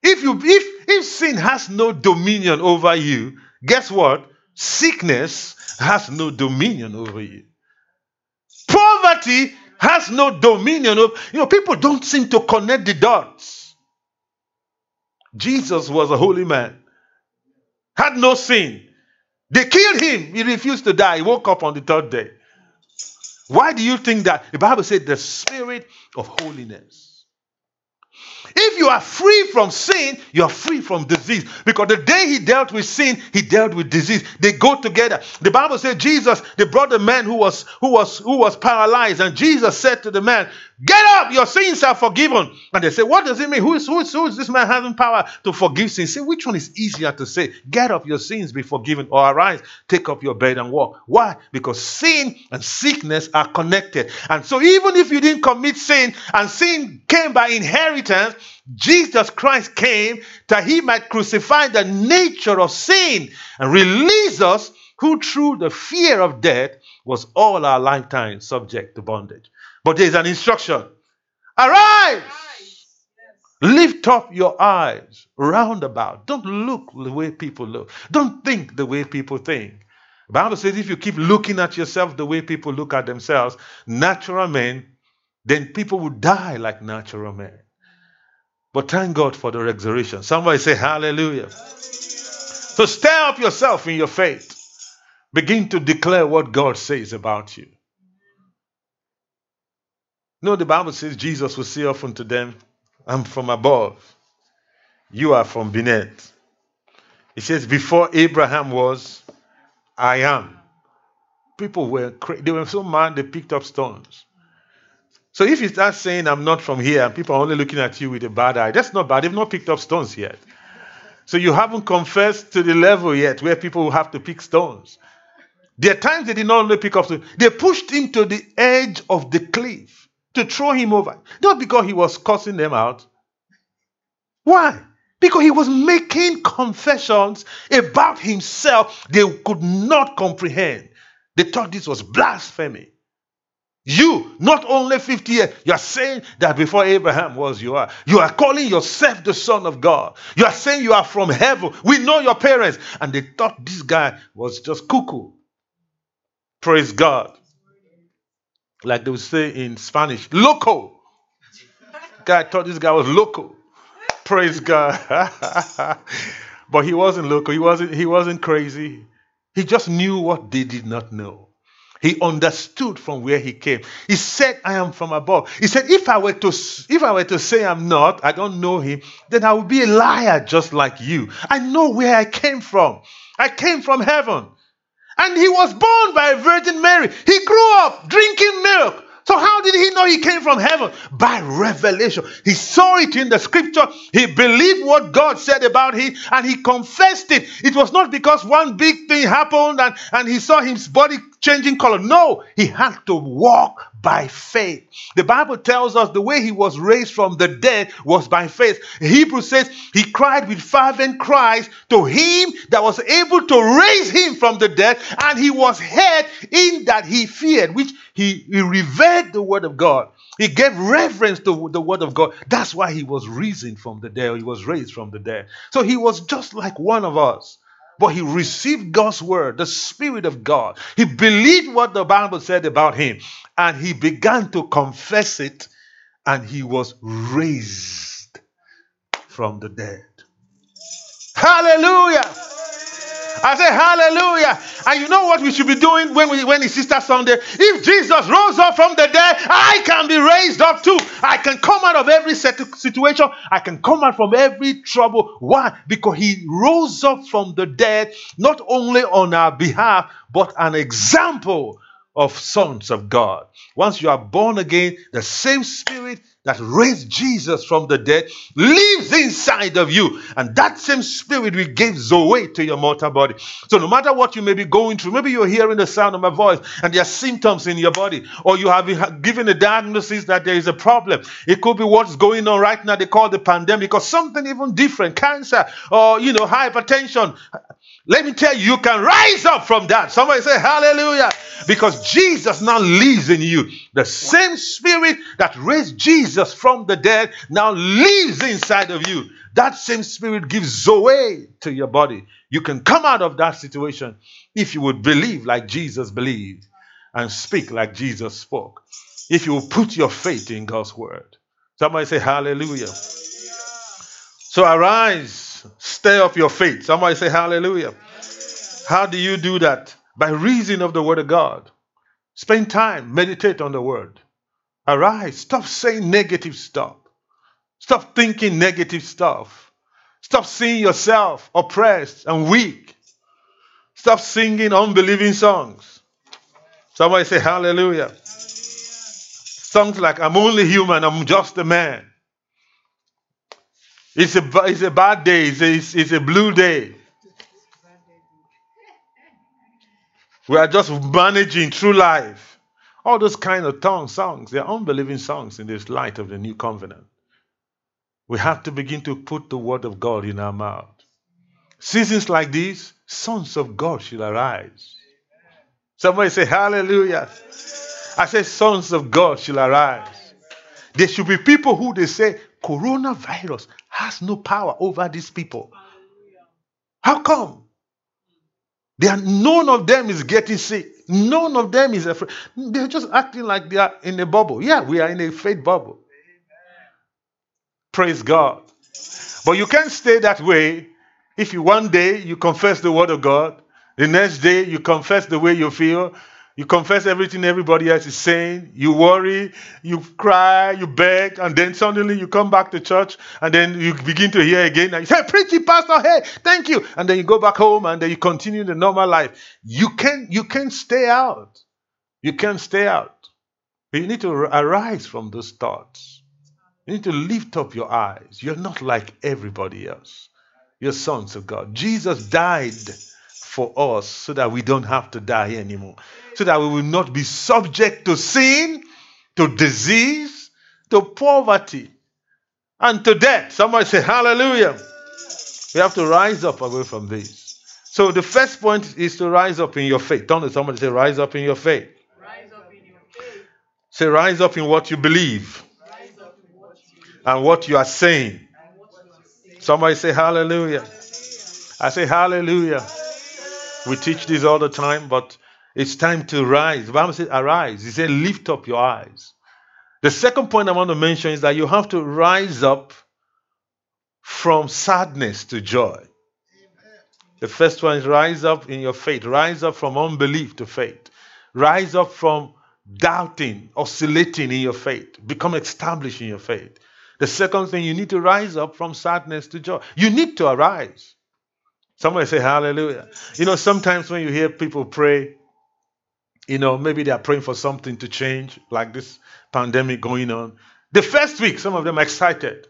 If you if if sin has no dominion over you, guess what? Sickness has no dominion over you. Poverty has no dominion over you know people don't seem to connect the dots. Jesus was a holy man, had no sin. They killed him. He refused to die. He woke up on the third day. Why do you think that? The Bible said the spirit of holiness. If you are free from sin, you are free from disease. Because the day he dealt with sin, he dealt with disease. They go together. The Bible said Jesus, they brought a man who was who was who was paralyzed, and Jesus said to the man, Get up, your sins are forgiven. And they say, What does it mean? Who is, who is, who is this man having power to forgive sins? Say, which one is easier to say? Get up, your sins be forgiven, or arise, take up your bed and walk. Why? Because sin and sickness are connected. And so, even if you didn't commit sin and sin came by inheritance, Jesus Christ came that he might crucify the nature of sin and release us who through the fear of death was all our lifetime subject to bondage. But there's an instruction Arise! Lift up your eyes round about. Don't look the way people look. Don't think the way people think. Bible says if you keep looking at yourself the way people look at themselves, natural men, then people will die like natural men. But thank God for the resurrection. Somebody say hallelujah. So stir up yourself in your faith. Begin to declare what God says about you. No, the Bible says Jesus will say often to them, I'm from above. You are from beneath. He says, Before Abraham was, I am. People were cra- they were so mad they picked up stones. So if you start saying I'm not from here and people are only looking at you with a bad eye, that's not bad. They've not picked up stones yet. So you haven't confessed to the level yet where people will have to pick stones. There are times they did not only pick up stones, they pushed him to the edge of the cliff to throw him over. Not because he was cursing them out. Why? Because he was making confessions about himself they could not comprehend. They thought this was blasphemy. You, not only 50 years, you are saying that before Abraham was, you are. You are calling yourself the Son of God. You are saying you are from heaven. We know your parents. And they thought this guy was just cuckoo. Praise God like they would say in Spanish, loco. Guy thought this guy was loco. Praise God. [laughs] but he wasn't loco. He wasn't, he wasn't crazy. He just knew what they did not know. He understood from where he came. He said, I am from above. He said, if I were to if I were to say I'm not, I don't know him, then I would be a liar just like you. I know where I came from. I came from heaven. And he was born by Virgin Mary. He grew up drinking milk. So, how did he know he came from heaven? By revelation. He saw it in the scripture. He believed what God said about him and he confessed it. It was not because one big thing happened and, and he saw his body changing color. No, he had to walk by faith. The Bible tells us the way he was raised from the dead was by faith. Hebrew says he cried with fervent cries to him that was able to raise him from the dead, and he was heard in that he feared, which he, he revered the word of God. He gave reverence to the word of God. That's why he was risen from the dead. He was raised from the dead. So he was just like one of us but he received God's word, the Spirit of God. He believed what the Bible said about him, and he began to confess it, and he was raised from the dead. Hallelujah! I say hallelujah. And you know what we should be doing when we when it's Easter Sunday? If Jesus rose up from the dead, I can be raised up too. I can come out of every situation. I can come out from every trouble. Why? Because he rose up from the dead, not only on our behalf, but an example of sons of God. Once you are born again, the same spirit that raised Jesus from the dead lives inside of you. And that same spirit will give Zoe to your mortal body. So no matter what you may be going through, maybe you're hearing the sound of my voice and there are symptoms in your body, or you have given a diagnosis that there is a problem. It could be what's going on right now. They call the pandemic or something even different, cancer or you know, hypertension. Let me tell you, you can rise up from that. Somebody say hallelujah. Because Jesus now lives in you. The same spirit that raised Jesus from the dead now lives inside of you. That same spirit gives Zoe to your body. You can come out of that situation if you would believe like Jesus believed and speak like Jesus spoke. If you will put your faith in God's word. Somebody say hallelujah. So arise, stay up your faith. Somebody say hallelujah. How do you do that? By reason of the word of God. Spend time, meditate on the word. Arise, stop saying negative stuff. Stop thinking negative stuff. Stop seeing yourself oppressed and weak. Stop singing unbelieving songs. Somebody say hallelujah. Songs like I'm only human, I'm just a man. It's a, it's a bad day, it's a, it's a blue day. We are just managing through life. All those kind of tongue songs, they're unbelieving songs in this light of the new covenant. We have to begin to put the word of God in our mouth. Seasons like these, sons of God should arise. Somebody say, Hallelujah. I say, sons of God should arise. There should be people who they say, coronavirus has no power over these people. How come? They are, none of them is getting sick. None of them is afraid. They're just acting like they are in a bubble. Yeah, we are in a faith bubble. Praise God. But you can't stay that way if you one day you confess the word of God, the next day you confess the way you feel, you confess everything everybody else is saying. You worry, you cry, you beg, and then suddenly you come back to church, and then you begin to hear again. And you say, "Preachy pastor, hey, thank you." And then you go back home, and then you continue the normal life. You can't you can stay out. You can't stay out. But you need to arise from those thoughts. You need to lift up your eyes. You're not like everybody else. You're sons of God. Jesus died for us so that we don't have to die anymore so that we will not be subject to sin, to disease, to poverty, and to death. Somebody say, Hallelujah. We have to rise up away from this. So the first point is to rise up in your faith. Don't let somebody say, Rise up in your faith. Rise up in your faith. Say, Rise up in what you believe what you and what you are saying. Somebody say, Hallelujah. I say, Hallelujah. We teach this all the time, but it's time to rise. The Bible says, arise. He said, lift up your eyes. The second point I want to mention is that you have to rise up from sadness to joy. The first one is rise up in your faith, rise up from unbelief to faith, rise up from doubting, oscillating in your faith, become established in your faith. The second thing, you need to rise up from sadness to joy. You need to arise. Somebody say hallelujah. You know, sometimes when you hear people pray, you know, maybe they are praying for something to change, like this pandemic going on. The first week, some of them are excited.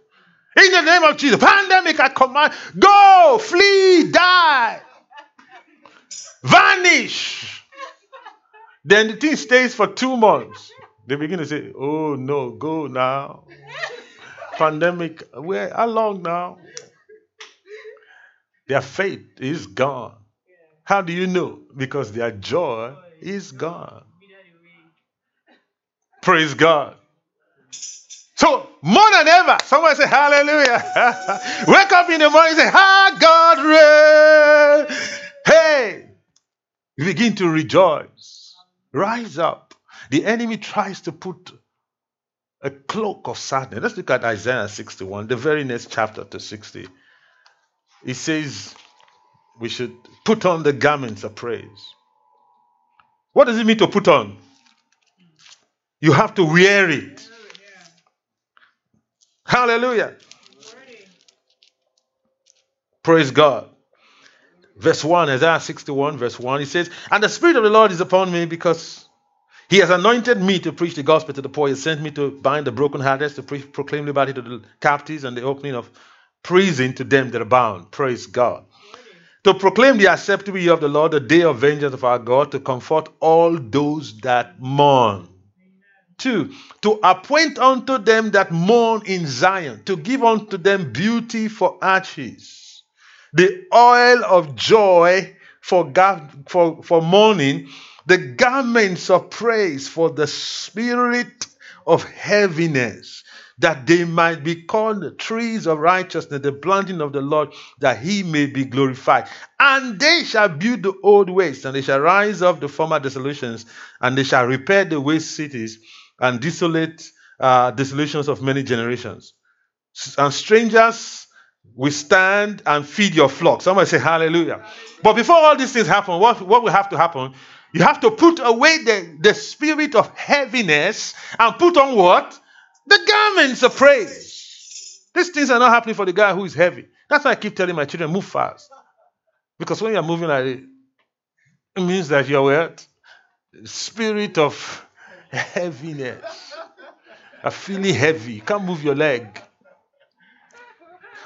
In the name of Jesus, pandemic, I command, go, flee, die, vanish. Then the thing stays for two months. They begin to say, oh no, go now. Pandemic, where, how long now? Their faith is gone. How do you know? Because their joy is gone. Praise God. So, more than ever, someone say hallelujah. [laughs] Wake up in the morning and say, Ah, God reign. Hey, you begin to rejoice. Rise up. The enemy tries to put a cloak of sadness. Let's look at Isaiah 61, the very next chapter to 60. It says we should put on the garments of praise. What does it mean to put on? You have to wear it. Hallelujah. Praise God. Verse 1, Isaiah 61, verse 1, he says, And the Spirit of the Lord is upon me because he has anointed me to preach the gospel to the poor. He sent me to bind the brokenhearted, to proclaim liberty to the captives, and the opening of prison to them that are bound. Praise God to proclaim the acceptable year of the Lord, the day of vengeance of our God, to comfort all those that mourn. Two, to appoint unto them that mourn in Zion, to give unto them beauty for ashes, the oil of joy for, for, for mourning, the garments of praise for the spirit of heaviness, that they might be called the trees of righteousness, the planting of the Lord, that he may be glorified. And they shall build the old ways, and they shall rise up the former desolations, and they shall repair the waste cities and desolate uh, desolations of many generations. And strangers will stand and feed your flock. Somebody say hallelujah. But before all these things happen, what, what will have to happen? You have to put away the, the spirit of heaviness and put on what? The garments of praise. These things are not happening for the guy who is heavy. That's why I keep telling my children, move fast. Because when you're moving like it, it means that you're what? Spirit of heaviness. Are feeling heavy. You can't move your leg.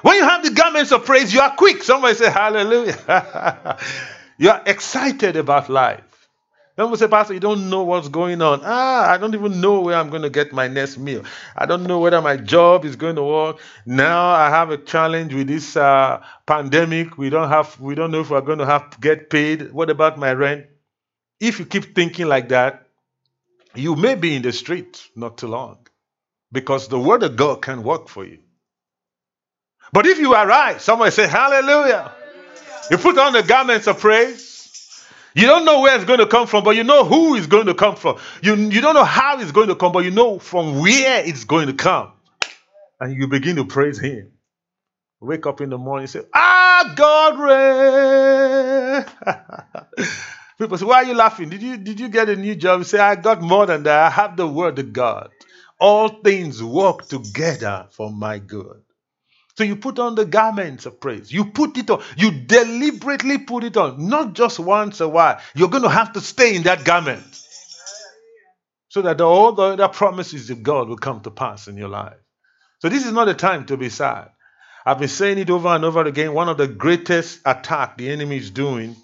When you have the garments of praise, you are quick. Somebody say hallelujah. [laughs] you are excited about life. Don't say, Pastor, you don't know what's going on. Ah, I don't even know where I'm going to get my next meal. I don't know whether my job is going to work. Now I have a challenge with this uh, pandemic. We don't have, we don't know if we're going to have to get paid. What about my rent? If you keep thinking like that, you may be in the street not too long because the word of God can work for you. But if you arise, someone say, Hallelujah. You put on the garments of praise. You don't know where it's going to come from, but you know who is going to come from. You, you don't know how it's going to come, but you know from where it's going to come. And you begin to praise Him. Wake up in the morning and say, Ah, God. [laughs] People say, Why are you laughing? Did you, did you get a new job? You say, I got more than that. I have the word of God. All things work together for my good. So you put on the garments of praise. You put it on. You deliberately put it on, not just once a while. You're going to have to stay in that garment so that all the other promises of God will come to pass in your life. So this is not a time to be sad. I've been saying it over and over again. One of the greatest attack the enemy is doing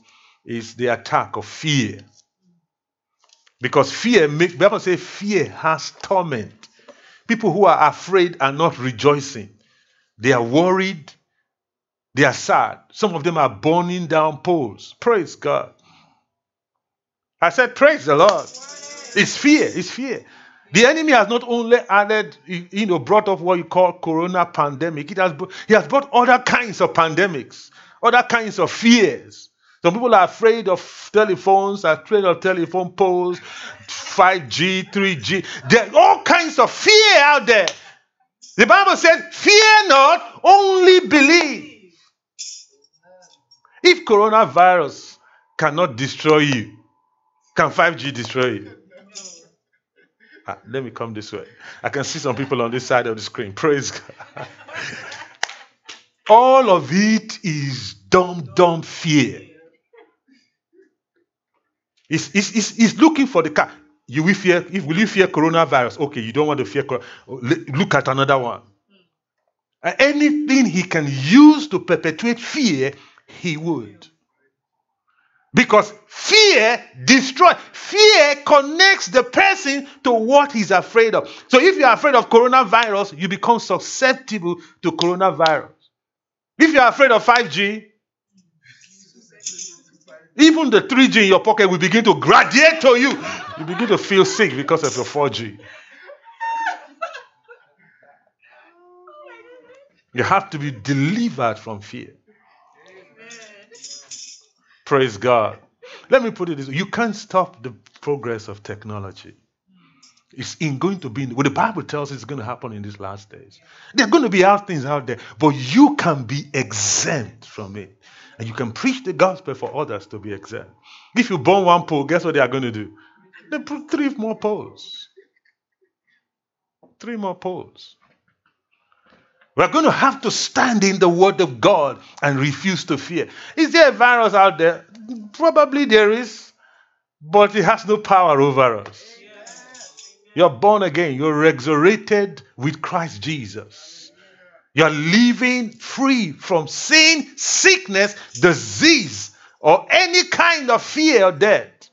is the attack of fear. Because fear make Bible say fear has torment. People who are afraid are not rejoicing. They are worried. They are sad. Some of them are burning down poles. Praise God. I said, Praise the Lord. It's fear. It's fear. The enemy has not only added, you know, brought up what you call corona pandemic, it has, he has brought other kinds of pandemics, other kinds of fears. Some people are afraid of telephones, afraid of telephone poles, 5G, 3G. There are all kinds of fear out there. The Bible says, Fear not, only believe. If coronavirus cannot destroy you, can 5G destroy you? Ah, let me come this way. I can see some people on this side of the screen. Praise God. [laughs] All of it is dumb, dumb fear. It's, it's, it's, it's looking for the car. You will fear, if will you fear coronavirus? Okay, you don't want to fear. Look at another one. Anything he can use to perpetuate fear, he would. Because fear destroys, fear connects the person to what he's afraid of. So if you're afraid of coronavirus, you become susceptible to coronavirus. If you're afraid of 5G, even the 3G in your pocket will begin to graduate to you. You begin to feel sick because of your 4G. You have to be delivered from fear. Praise God. Let me put it this way you can't stop the progress of technology. It's in going to be, what the Bible tells us is going to happen in these last days. There are going to be out things out there, but you can be exempt from it. And you can preach the gospel for others to be exempt. If you burn one pole, guess what they are going to do? They put three more poles. Three more poles. We're going to have to stand in the word of God and refuse to fear. Is there a virus out there? Probably there is, but it has no power over us. You're born again, you're resurrected with Christ Jesus. You're living free from sin, sickness, disease, or any kind of fear or death.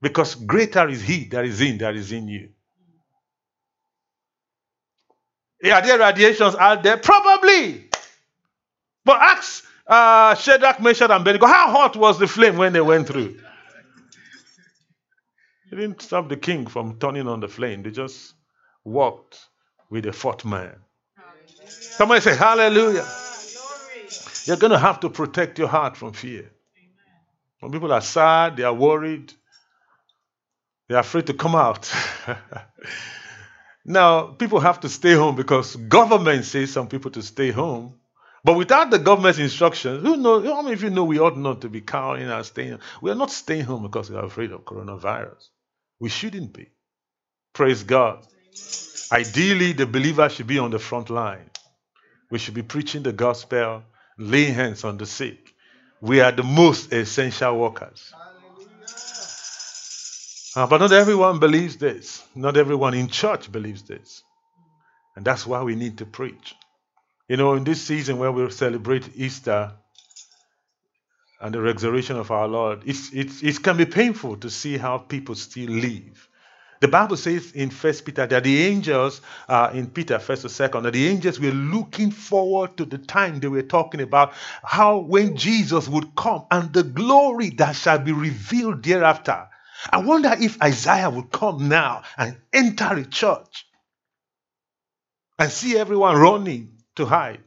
Because greater is He that is in, that is in you. Are there radiations out there? Probably. But ask uh, Shadrach, Meshach, and Abednego, how hot was the flame when they went through? They didn't stop the king from turning on the flame. They just walked with the fourth man. Somebody say, Hallelujah. You're going to have to protect your heart from fear. When people are sad, they are worried, they're afraid to come out. [laughs] now, people have to stay home because government says some people to stay home. But without the government's instructions, who knows? How many of you know we ought not to be cowering and staying? We are not staying home because we are afraid of coronavirus. We shouldn't be. Praise God. Ideally, the believer should be on the front line. We should be preaching the gospel, laying hands on the sick. We are the most essential workers. Uh, but not everyone believes this. Not everyone in church believes this. And that's why we need to preach. You know, in this season where we celebrate Easter, and the resurrection of our Lord, it's, it's, it can be painful to see how people still live. The Bible says in First Peter that the angels, uh, in Peter, first or second, that the angels were looking forward to the time they were talking about how when Jesus would come and the glory that shall be revealed thereafter. I wonder if Isaiah would come now and enter a church and see everyone running to hide.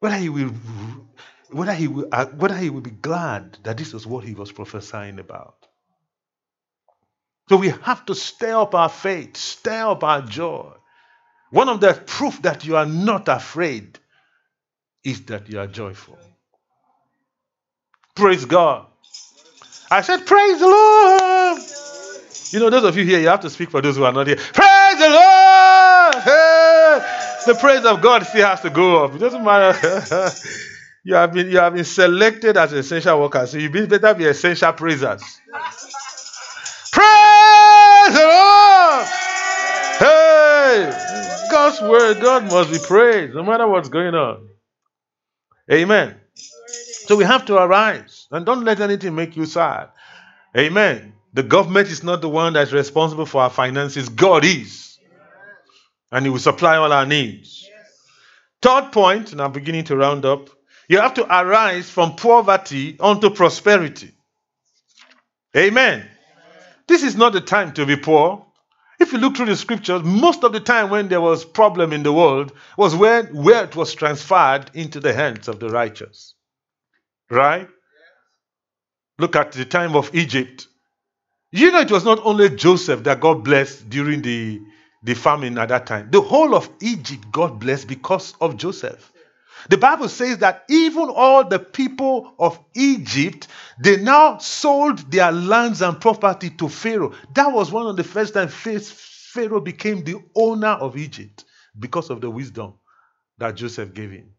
Whether he will, whether he will, uh, whether he will be glad that this was what he was prophesying about. So we have to stir up our faith, stir up our joy. One of the proof that you are not afraid is that you are joyful. Praise God. I said, Praise the Lord. You know, those of you here, you have to speak for those who are not here. Praise the Lord. Hey! The praise of God still has to go up. It doesn't matter. [laughs] you have been you have been selected as essential workers, so you better be essential praisers. Praise Hey, God's word, God must be praised, no matter what's going on. Amen. So we have to arise and don't let anything make you sad. Amen. The government is not the one that's responsible for our finances, God is. And He will supply all our needs. Third point, and I'm beginning to round up you have to arise from poverty unto prosperity. Amen. This is not the time to be poor. If you look through the scriptures, most of the time when there was problem in the world was when wealth was transferred into the hands of the righteous. Right? Look at the time of Egypt. You know, it was not only Joseph that God blessed during the, the famine at that time. The whole of Egypt God blessed because of Joseph. The Bible says that even all the people of Egypt, they now sold their lands and property to Pharaoh. That was one of the first times Pharaoh became the owner of Egypt because of the wisdom that Joseph gave him.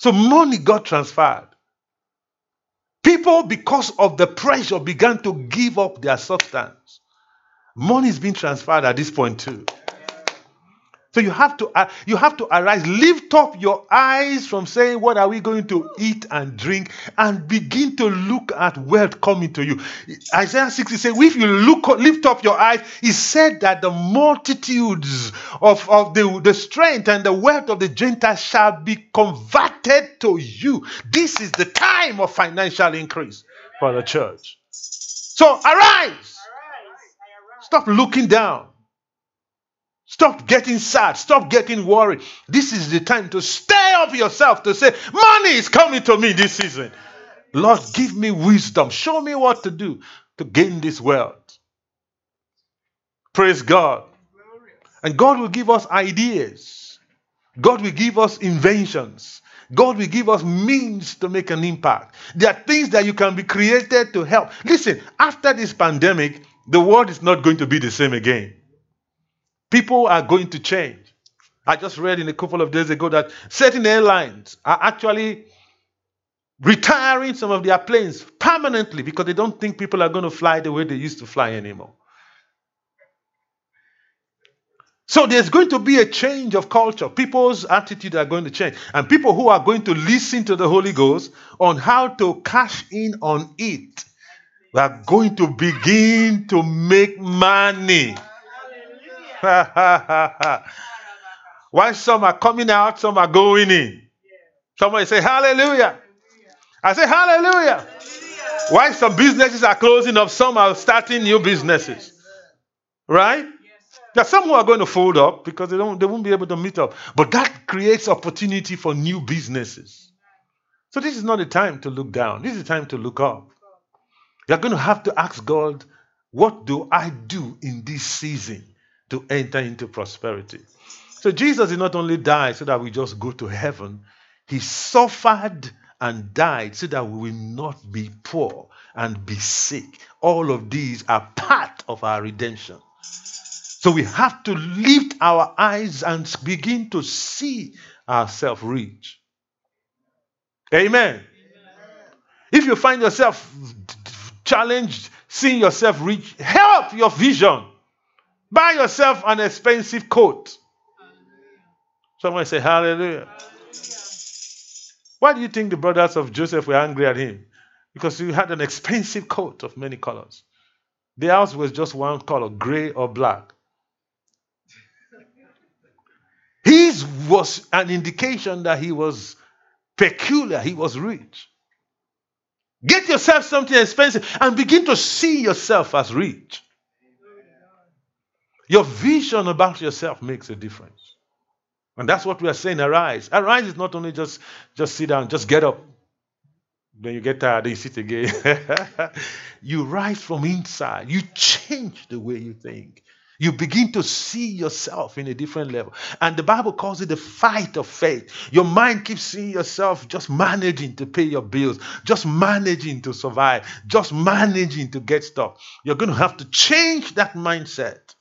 So money got transferred. People, because of the pressure, began to give up their substance. Money is being transferred at this point too. So you have to uh, you have to arise, lift up your eyes from saying, "What are we going to eat and drink?" and begin to look at wealth coming to you. Isaiah 60 says, "If you look lift up your eyes," he said that the multitudes of, of the, the strength and the wealth of the Gentiles shall be converted to you. This is the time of financial increase for the church. So arise. Stop looking down. Stop getting sad. Stop getting worried. This is the time to stir up yourself to say, Money is coming to me this season. Lord, give me wisdom. Show me what to do to gain this wealth. Praise God. And God will give us ideas. God will give us inventions. God will give us means to make an impact. There are things that you can be created to help. Listen, after this pandemic, the world is not going to be the same again. People are going to change. I just read in a couple of days ago that certain airlines are actually retiring some of their planes permanently because they don't think people are going to fly the way they used to fly anymore. So there's going to be a change of culture. People's attitude are going to change. And people who are going to listen to the Holy Ghost on how to cash in on it, we are going to begin to make money. [laughs] Why some are coming out, some are going in. Somebody say hallelujah. I say hallelujah. Why some businesses are closing up, some are starting new businesses. Right? There are some who are going to fold up because they don't they won't be able to meet up. But that creates opportunity for new businesses. So this is not a time to look down. This is a time to look up. You're going to have to ask God, what do I do in this season? To enter into prosperity. So Jesus did not only die so that we just go to heaven, he suffered and died so that we will not be poor and be sick. All of these are part of our redemption. So we have to lift our eyes and begin to see ourselves rich. Amen. Amen. If you find yourself challenged, seeing yourself rich, help your vision. Buy yourself an expensive coat. Someone say hallelujah. Why do you think the brothers of Joseph were angry at him? Because he had an expensive coat of many colors. The house was just one color, gray or black. His was an indication that he was peculiar, he was rich. Get yourself something expensive and begin to see yourself as rich. Your vision about yourself makes a difference. And that's what we are saying arise. Arise is not only just, just sit down, just get up. When you get tired, then you sit again. [laughs] you rise from inside. You change the way you think. You begin to see yourself in a different level. And the Bible calls it the fight of faith. Your mind keeps seeing yourself just managing to pay your bills, just managing to survive, just managing to get stuff. You're going to have to change that mindset.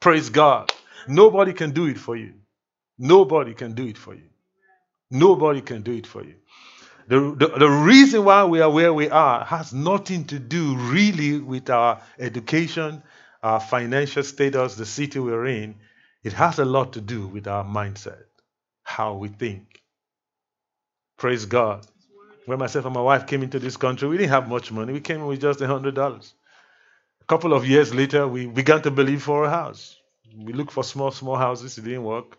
Praise God. Nobody can do it for you. Nobody can do it for you. Nobody can do it for you. The, the, the reason why we are where we are has nothing to do really with our education our financial status, the city we're in, it has a lot to do with our mindset, how we think. Praise God. When myself and my wife came into this country, we didn't have much money. We came with just a $100. Couple of years later, we began to believe for a house. We looked for small, small houses. It didn't work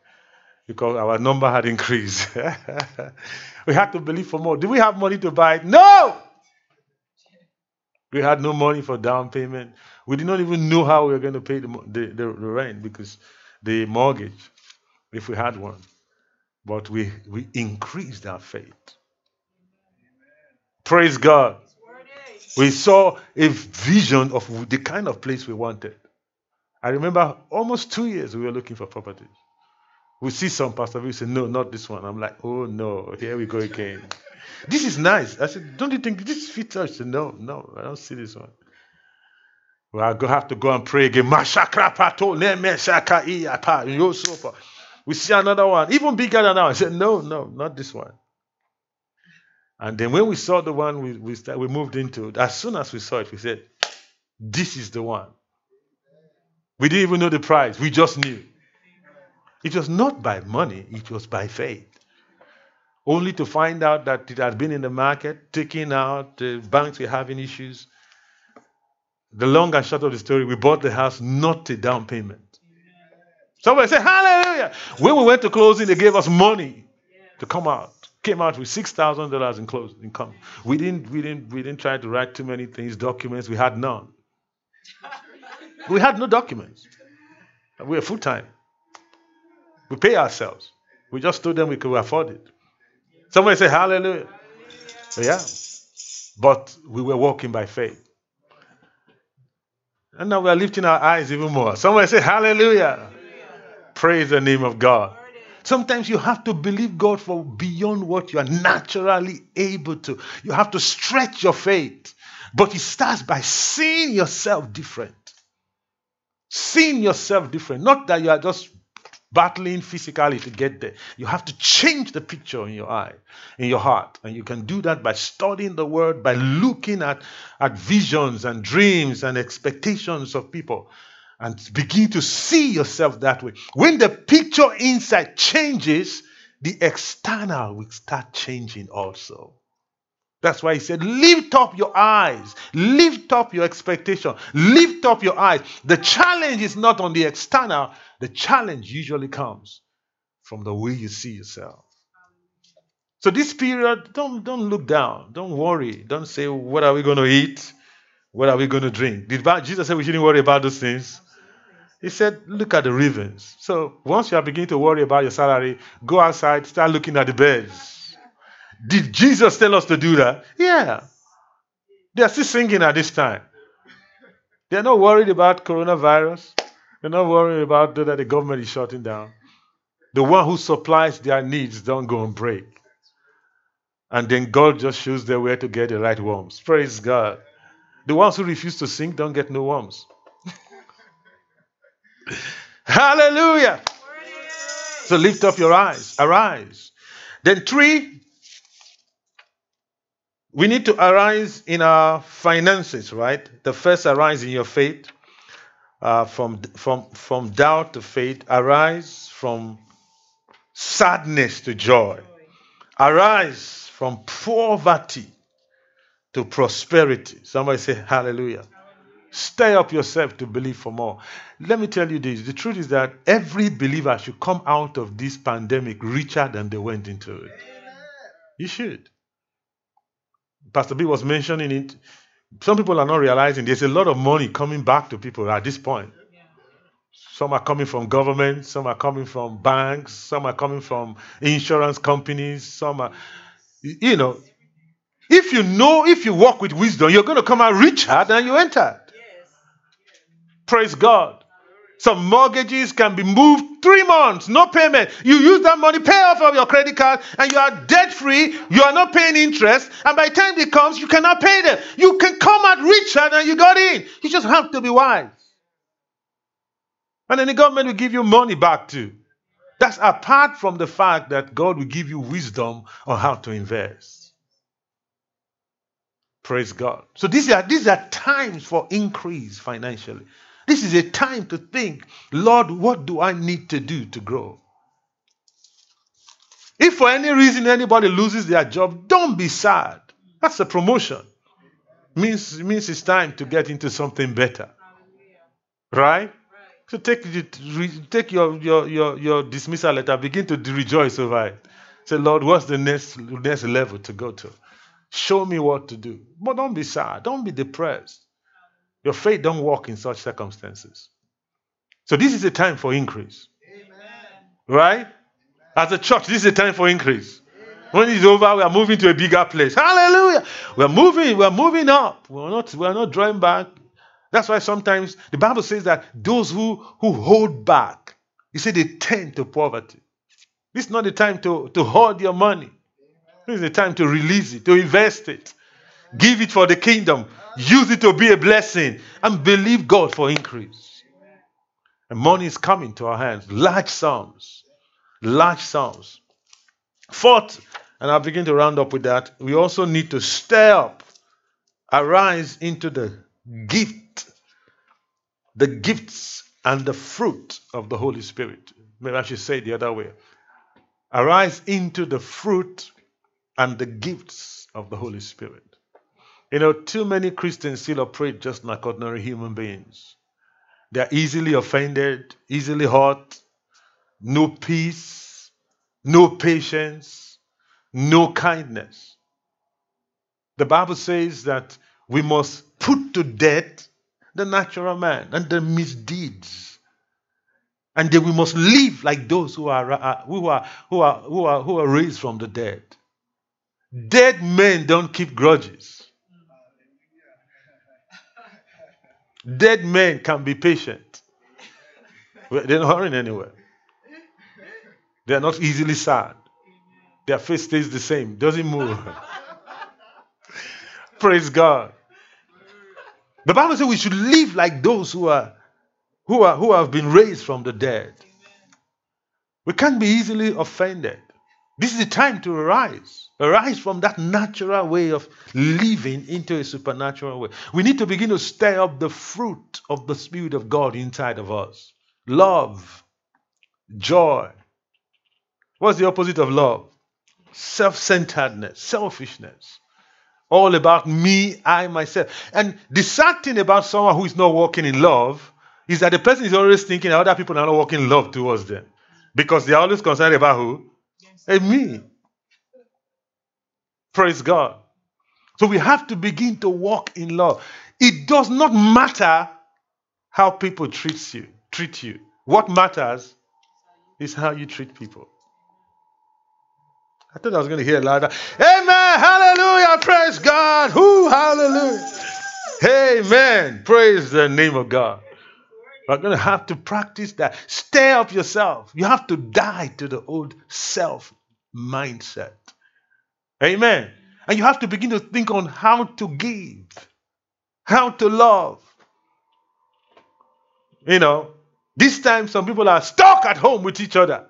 because our number had increased. [laughs] we had to believe for more. Do we have money to buy it? No! We had no money for down payment. We did not even know how we were going to pay the, the, the, the rent because the mortgage, if we had one. But we, we increased our faith. Praise God. We saw a vision of the kind of place we wanted. I remember almost two years we were looking for properties. We see some pastor, we say, No, not this one. I'm like, Oh no, here we go again. This is nice. I said, Don't you think this fits us? Said, no, no, I don't see this one. Well, I have to go and pray again. We see another one, even bigger than that. I said, No, no, not this one. And then when we saw the one we, we, start, we moved into, as soon as we saw it, we said, This is the one. We didn't even know the price, we just knew. It was not by money, it was by faith only to find out that it had been in the market, taking out, the banks were having issues. The long and short of the story, we bought the house not a down payment. Somebody said, Hallelujah. When we went to closing, they gave us money to come out. Came out with six thousand dollars in closing income. We didn't, we didn't, we didn't try to write too many things, documents. We had none. [laughs] We had no documents. We were full time. We pay ourselves. We just told them we could afford it. Somebody say hallelujah. Yeah. But we were walking by faith. And now we are lifting our eyes even more. Somebody say hallelujah. hallelujah. Praise the name of God. Sometimes you have to believe God for beyond what you are naturally able to. You have to stretch your faith. But it starts by seeing yourself different. Seeing yourself different. Not that you are just battling physically to get there. You have to change the picture in your eye, in your heart. And you can do that by studying the word, by looking at, at visions and dreams and expectations of people and begin to see yourself that way. When the picture inside changes, the external will start changing also. That's why he said, Lift up your eyes, lift up your expectation, lift up your eyes. The challenge is not on the external, the challenge usually comes from the way you see yourself. So this period, don't don't look down, don't worry, don't say, What are we going to eat? What are we going to drink? Did Jesus say we shouldn't worry about those things? He said, Look at the ravens. So once you are beginning to worry about your salary, go outside, start looking at the birds. Did Jesus tell us to do that? Yeah. They are still singing at this time. They're not worried about coronavirus. They're not worried about that the government is shutting down. The one who supplies their needs don't go and break. And then God just shows them where to get the right worms. Praise God. The ones who refuse to sing don't get no worms. Hallelujah. So lift up your eyes. Arise. Then three, we need to arise in our finances, right? The first arise in your faith, uh, from, from, from doubt to faith, arise from sadness to joy, Arise from poverty to prosperity. Somebody say hallelujah. Stir up yourself to believe for more. Let me tell you this the truth is that every believer should come out of this pandemic richer than they went into it. You should. Pastor B was mentioning it. Some people are not realizing there's a lot of money coming back to people at this point. Some are coming from government, some are coming from banks, some are coming from insurance companies, some are, you know, if you know, if you walk with wisdom, you're going to come out richer than you entered. Praise God. Some mortgages can be moved three months, no payment. You use that money, pay off of your credit card, and you are debt free. You are not paying interest. And by the time it comes, you cannot pay them. You can come out richer than you got in. You just have to be wise. And then the government will give you money back too. That's apart from the fact that God will give you wisdom on how to invest. Praise God. So these are these are times for increase financially. This is a time to think, Lord, what do I need to do to grow? If for any reason anybody loses their job, don't be sad. That's a promotion. Means means it's time to get into something better. Right? So take take your, your, your, your dismissal letter, begin to rejoice over it. Say, Lord, what's the next next level to go to? Show me what to do. But don't be sad. Don't be depressed. Your faith don't work in such circumstances. So this is a time for increase. Amen. Right? As a church, this is a time for increase. When it's over, we are moving to a bigger place. Hallelujah. We're moving, we're moving up. We're not, we're not drawing back. That's why sometimes the Bible says that those who, who hold back, you say they tend to poverty. This is not the time to, to hoard your money. This is the time to release it, to invest it. Give it for the kingdom. Use it to be a blessing and believe God for increase. And money is coming to our hands. Large sums. Large sums. Fourth, and I'll begin to round up with that, we also need to stir up, arise into the gift, the gifts and the fruit of the Holy Spirit. Maybe I should say the other way. Arise into the fruit and the gifts of the Holy Spirit. You know, too many Christians still operate just like ordinary human beings. They're easily offended, easily hurt, no peace, no patience, no kindness. The Bible says that we must put to death the natural man and the misdeeds. And then we must live like those who are, uh, who are, who are, who are, who are raised from the dead. Dead men don't keep grudges. Dead men can be patient. They're not hurrying anywhere. They are not easily sad. Their face stays the same, doesn't move. [laughs] Praise God. The Bible says we should live like those who are who are who have been raised from the dead. We can't be easily offended. This is the time to arise. Arise from that natural way of living into a supernatural way. We need to begin to stir up the fruit of the Spirit of God inside of us love, joy. What's the opposite of love? Self centeredness, selfishness. All about me, I, myself. And the sad thing about someone who is not walking in love is that the person is always thinking other people are not walking in love towards them. Because they're always concerned about who? Me. Praise God. So we have to begin to walk in love. It does not matter how people treat you, treat you. What matters is how you treat people. I thought I was going to hear louder. Amen. Hallelujah. Praise God. Who? Hallelujah. Amen. Praise the name of God. We're going to have to practice that. Stay up yourself. You have to die to the old self mindset. Amen. And you have to begin to think on how to give, how to love. You know, this time some people are stuck at home with each other.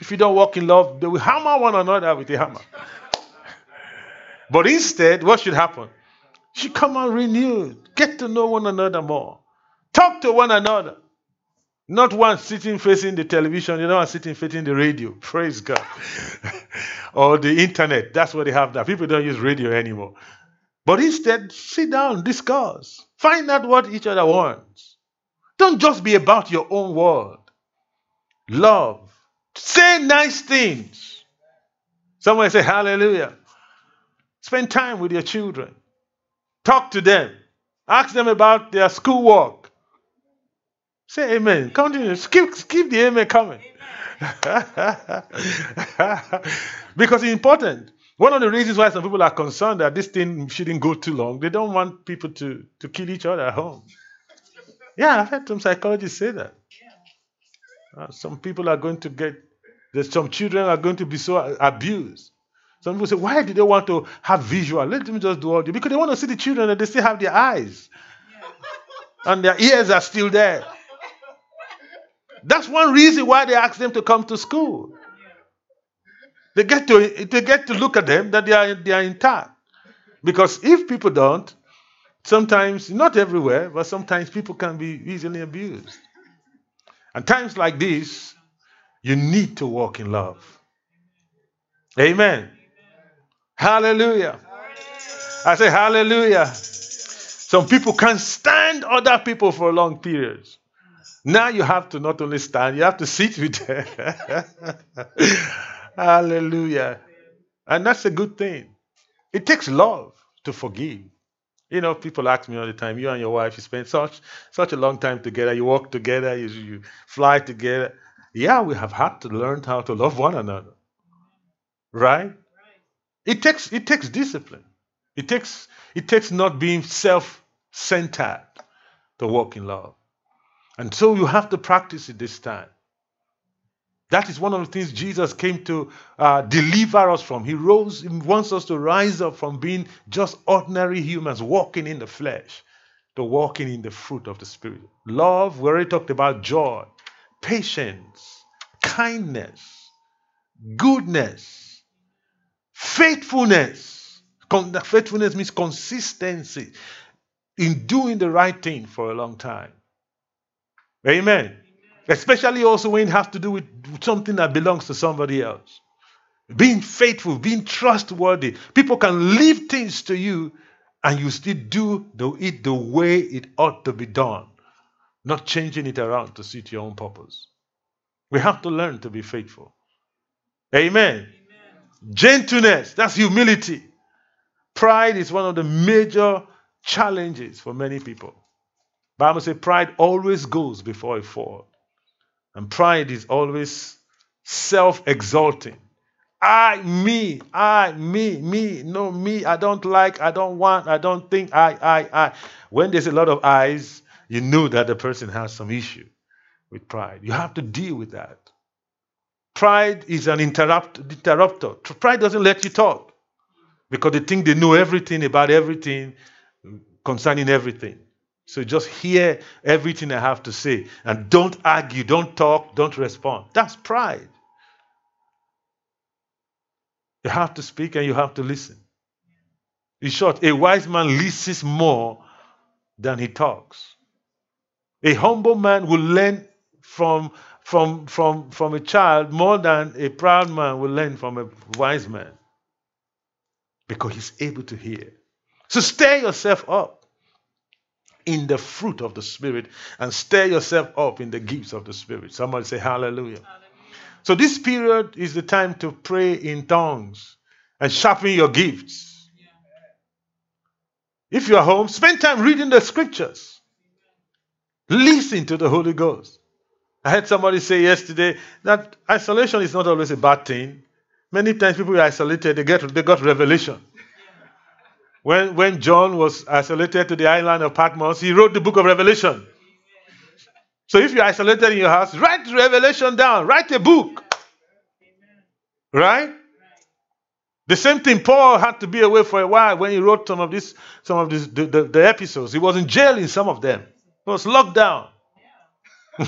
If you don't walk in love, they will hammer one another with a hammer. but instead, what should happen? You should come out renewed, get to know one another more, talk to one another. Not one sitting facing the television, the other one sitting facing the radio. [laughs] Praise God. [laughs] or the internet. That's what they have now. People don't use radio anymore. But instead, sit down, discuss, find out what each other wants. Don't just be about your own world. Love. Say nice things. Someone say hallelujah. Spend time with your children. Talk to them. Ask them about their schoolwork. Say amen. Continue. Keep, keep the amen coming. [laughs] because it's important. One of the reasons why some people are concerned that this thing shouldn't go too long, they don't want people to, to kill each other at home. Yeah, I've heard some psychologists say that. Uh, some people are going to get, there's some children are going to be so abused. Some people say, why do they want to have visual? Let them just do audio. Because they want to see the children and they still have their eyes. And their ears are still there. That's one reason why they ask them to come to school. They get to, they get to look at them that they are, they are intact. Because if people don't, sometimes, not everywhere, but sometimes people can be easily abused. And times like this, you need to walk in love. Amen. Hallelujah. I say hallelujah. Some people can't stand other people for long periods. Now you have to not only stand, you have to sit with them. [laughs] hallelujah. And that's a good thing. It takes love to forgive. You know, people ask me all the time, you and your wife, you spend such such a long time together, you walk together, you, you fly together. Yeah, we have had to learn how to love one another. Right? It takes it takes discipline. It takes it takes not being self-centered to walk in love. And so you have to practice it this time. That is one of the things Jesus came to uh, deliver us from. He rose, he wants us to rise up from being just ordinary humans walking in the flesh to walking in the fruit of the Spirit. Love, we already talked about joy, patience, kindness, goodness, faithfulness. Con- faithfulness means consistency in doing the right thing for a long time. Amen. Especially also when it has to do with something that belongs to somebody else. Being faithful, being trustworthy. People can leave things to you and you still do it the way it ought to be done, not changing it around to suit your own purpose. We have to learn to be faithful. Amen. Amen. Gentleness, that's humility. Pride is one of the major challenges for many people. Bible says pride always goes before a fall. And pride is always self exalting. I, me, I, me, me, no, me, I don't like, I don't want, I don't think, I, I, I. When there's a lot of eyes, you know that the person has some issue with pride. You have to deal with that. Pride is an interrupt, interrupter. Pride doesn't let you talk because they think they know everything about everything concerning everything. So just hear everything I have to say and don't argue, don't talk, don't respond. That's pride. You have to speak and you have to listen. In short, a wise man listens more than he talks. A humble man will learn from, from, from, from a child more than a proud man will learn from a wise man because he's able to hear. So stir yourself up in the fruit of the Spirit and stir yourself up in the gifts of the Spirit. Somebody say hallelujah. hallelujah. So, this period is the time to pray in tongues and sharpen your gifts. If you are home, spend time reading the scriptures. Listen to the Holy Ghost. I heard somebody say yesterday that isolation is not always a bad thing. Many times people are isolated, they get they got revelation. When, when John was isolated to the island of Patmos, he wrote the book of Revelation. So if you're isolated in your house, write Revelation down, write a book. Right? The same thing, Paul had to be away for a while when he wrote some of this, some of this, the, the, the epistles. He was in jail in some of them. He was locked down. [laughs] he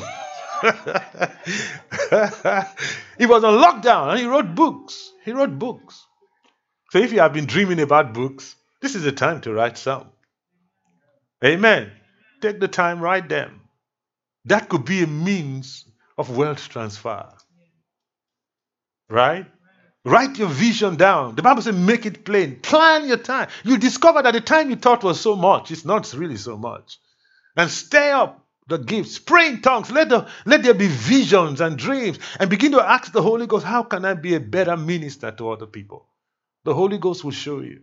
was on lockdown and he wrote books. He wrote books. So if you have been dreaming about books, this is the time to write some. Amen. Take the time, write them. That could be a means of wealth transfer. Right? Write your vision down. The Bible says, make it plain. Plan your time. You discover that the time you thought was so much, it's not really so much. And stay up the gifts. Pray in tongues. Let, the, let there be visions and dreams. And begin to ask the Holy Ghost, how can I be a better minister to other people? The Holy Ghost will show you.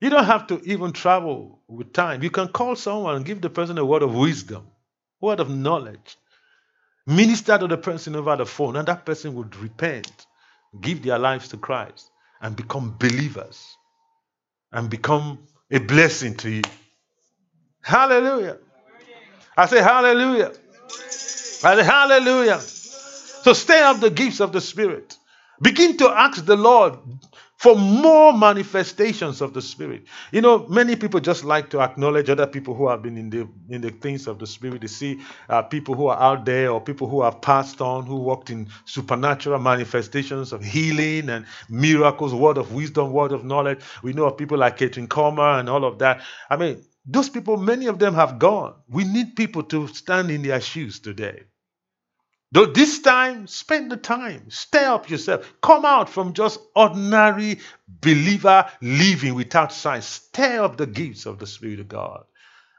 You don't have to even travel with time. You can call someone and give the person a word of wisdom, word of knowledge. Minister to the person over the phone, and that person would repent, give their lives to Christ, and become believers and become a blessing to you. Hallelujah. I say hallelujah. I say hallelujah. So stay up the gifts of the Spirit. Begin to ask the Lord for more manifestations of the Spirit. You know, many people just like to acknowledge other people who have been in the in the things of the Spirit. They see uh, people who are out there or people who have passed on, who walked in supernatural manifestations of healing and miracles, word of wisdom, word of knowledge. We know of people like Kathryn Kuhlman and all of that. I mean, those people, many of them have gone. We need people to stand in their shoes today. This time, spend the time, stir up yourself, come out from just ordinary believer living without signs. Stir up the gifts of the Spirit of God.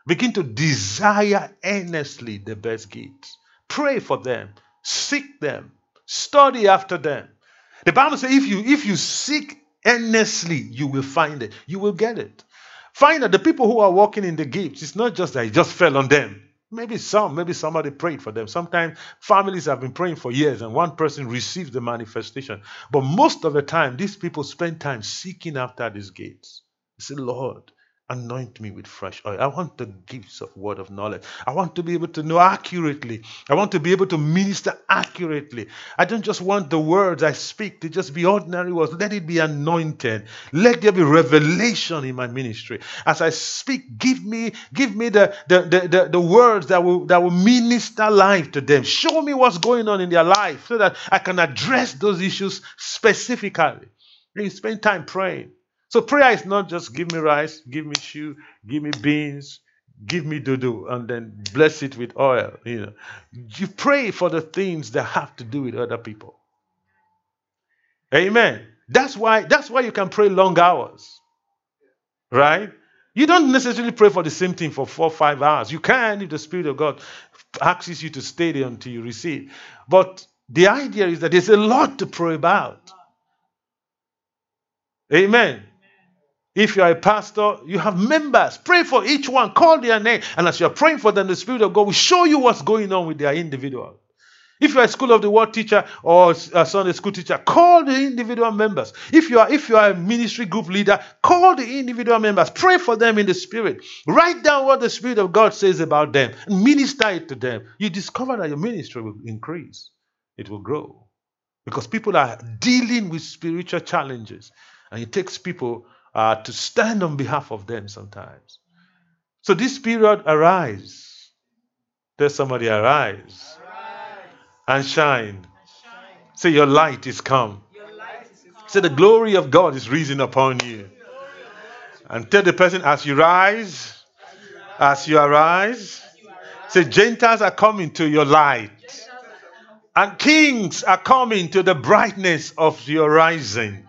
Begin to desire earnestly the best gifts. Pray for them, seek them, study after them. The Bible says if you if you seek earnestly, you will find it. You will get it. Find that the people who are walking in the gifts, it's not just that it just fell on them. Maybe some, maybe somebody prayed for them. Sometimes families have been praying for years and one person receives the manifestation. But most of the time, these people spend time seeking after these gates. They say, Lord, Anoint me with fresh oil. I want the gifts of word of knowledge. I want to be able to know accurately. I want to be able to minister accurately. I don't just want the words I speak to just be ordinary words. Let it be anointed. Let there be revelation in my ministry. As I speak, give me, give me the, the, the, the, the words that will that will minister life to them. Show me what's going on in their life so that I can address those issues specifically. Spend time praying. So prayer is not just give me rice, give me shoe, give me beans, give me dodo, and then bless it with oil. You know, you pray for the things that have to do with other people. Amen. That's why that's why you can pray long hours. Right? You don't necessarily pray for the same thing for four, five hours. You can if the Spirit of God asks you to stay there until you receive. But the idea is that there's a lot to pray about. Amen. If you are a pastor, you have members. Pray for each one. Call their name. And as you're praying for them, the Spirit of God will show you what's going on with their individual. If you're a school of the word teacher or a Sunday school teacher, call the individual members. If you are if you are a ministry group leader, call the individual members. Pray for them in the spirit. Write down what the Spirit of God says about them and minister it to them. You discover that your ministry will increase. It will grow. Because people are dealing with spiritual challenges. And it takes people uh, to stand on behalf of them sometimes. So this period, arise. Tell somebody, arise, and shine. Say, your light is come. Say, the glory of God is risen upon you. And tell the person, as you rise, as you arise, say, Gentiles are coming to your light. And kings are coming to the brightness of your rising.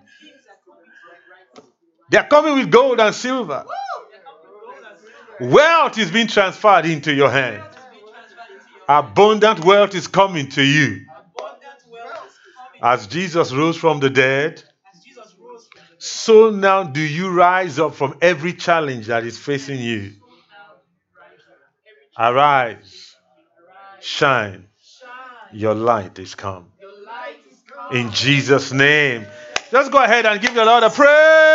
They are coming with gold and silver. Wealth is being transferred into your hand. Abundant wealth is coming to you. As Jesus rose from the dead, so now do you rise up from every challenge that is facing you. Arise, shine, your light is come. In Jesus' name. Just go ahead and give the Lord a praise.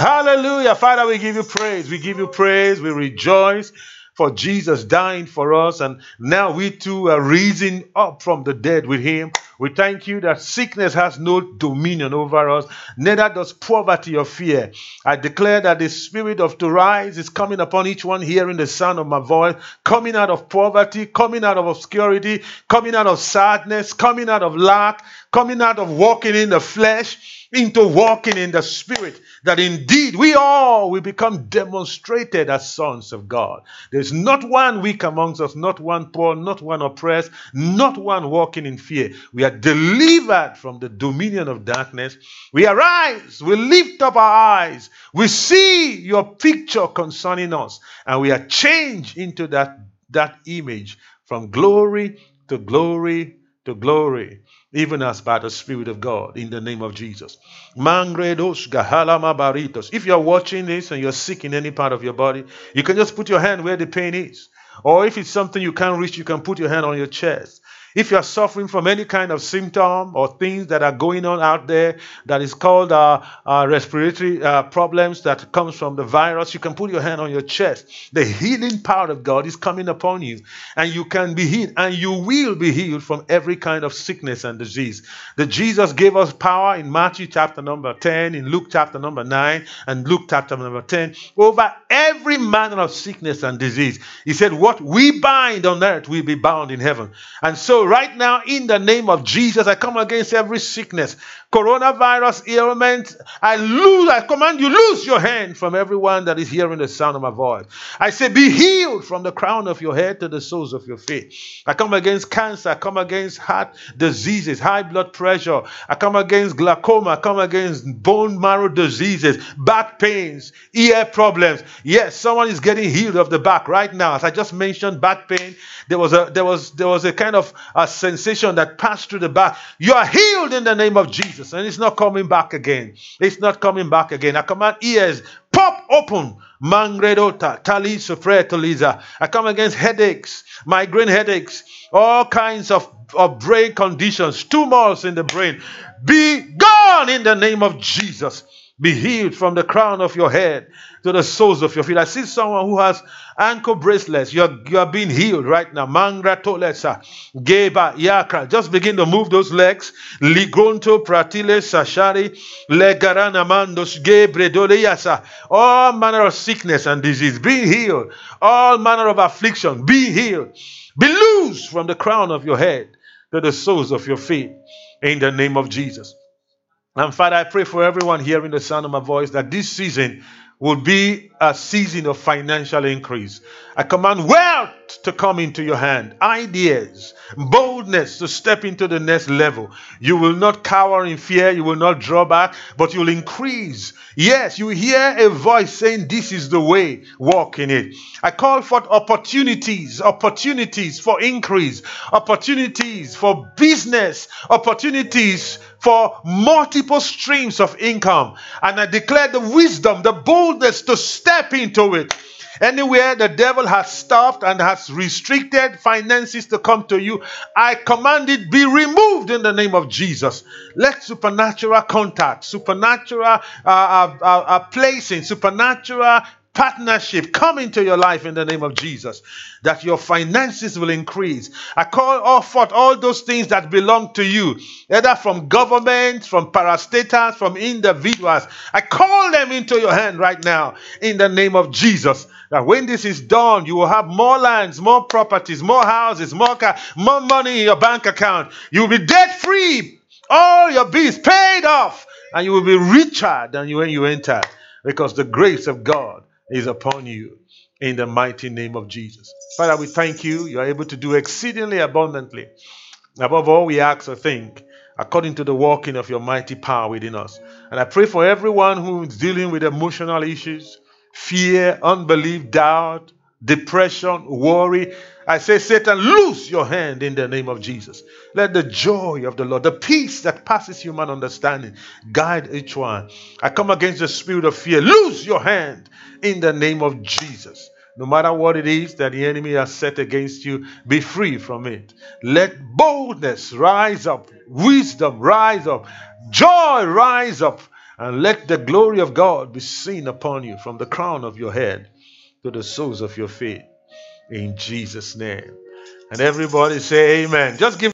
Hallelujah. Father, we give you praise. We give you praise. We rejoice for Jesus dying for us. And now we too are raising up from the dead with him. We thank you that sickness has no dominion over us, neither does poverty or fear. I declare that the spirit of to rise is coming upon each one hearing the sound of my voice, coming out of poverty, coming out of obscurity, coming out of sadness, coming out of lack, coming out of walking in the flesh into walking in the spirit that indeed we all will become demonstrated as sons of God. There's not one weak amongst us, not one poor, not one oppressed, not one walking in fear. We are delivered from the dominion of darkness. We arise, we lift up our eyes, we see your picture concerning us, and we are changed into that, that image from glory to glory to glory even as by the Spirit of God, in the name of Jesus. If you're watching this and you're sick in any part of your body, you can just put your hand where the pain is. Or if it's something you can't reach, you can put your hand on your chest. If you are suffering from any kind of symptom or things that are going on out there that is called uh, uh, respiratory uh, problems that comes from the virus, you can put your hand on your chest. The healing power of God is coming upon you, and you can be healed, and you will be healed from every kind of sickness and disease. The Jesus gave us power in Matthew chapter number 10, in Luke chapter number 9, and Luke chapter number 10 over every manner of sickness and disease. He said, What we bind on earth will be bound in heaven. And so right now, in the name of Jesus, I come against every sickness, coronavirus ailment. I lose, I command you, lose your hand from everyone that is hearing the sound of my voice. I say, be healed from the crown of your head to the soles of your feet. I come against cancer, I come against heart diseases, high blood pressure. I come against glaucoma, I come against bone marrow diseases, back pains, ear problems. Yes, someone is getting healed of the back right now. As I just mentioned, back pain. There was a there was there was a kind of a sensation that passed through the back. You are healed in the name of Jesus, and it's not coming back again. It's not coming back again. I command ears pop open. Mangredota, Talisa, Taliza. I come against headaches, migraine headaches, all kinds of, of brain conditions, tumors in the brain. Be gone in the name of Jesus. Be healed from the crown of your head to the soles of your feet. I see someone who has ankle bracelets. You're, you're being healed right now. Mangra tolesa, geba yakra. Just begin to move those legs. Ligronto pratile sashari, legarana mandos gebredoleyasa. All manner of sickness and disease, be healed. All manner of affliction, be healed. Be loose from the crown of your head to the soles of your feet. In the name of Jesus. And Father, I pray for everyone hearing the sound of my voice that this season will be a season of financial increase. I command wealth to come into your hand, ideas, boldness to step into the next level. You will not cower in fear, you will not draw back, but you'll increase. Yes, you hear a voice saying, This is the way, walk in it. I call for opportunities, opportunities for increase, opportunities for business, opportunities for multiple streams of income. And I declare the wisdom, the boldness to step into it. Anywhere the devil has stopped and has restricted finances to come to you, I command it be removed in the name of Jesus. Let supernatural contact, supernatural uh, uh, uh, uh placing, supernatural partnership come into your life in the name of Jesus, that your finances will increase. I call all forth all those things that belong to you, either from government, from parastatals, from individuals. I call them into your hand right now in the name of Jesus. That when this is done, you will have more lands, more properties, more houses, more car, more money in your bank account. You will be debt free. All your bills paid off, and you will be richer than when you entered because the grace of God is upon you in the mighty name of Jesus. Father, we thank you. You are able to do exceedingly abundantly. Above all, we ask or think according to the working of your mighty power within us. And I pray for everyone who is dealing with emotional issues, fear, unbelief, doubt, depression, worry. I say, Satan, loose your hand in the name of Jesus. Let the joy of the Lord, the peace that passes human understanding, guide each one. I come against the spirit of fear. Loose your hand in the name of Jesus. No matter what it is that the enemy has set against you, be free from it. Let boldness rise up, wisdom rise up, joy rise up, and let the glory of God be seen upon you from the crown of your head to the soles of your feet. In Jesus' name. And everybody say amen. Just give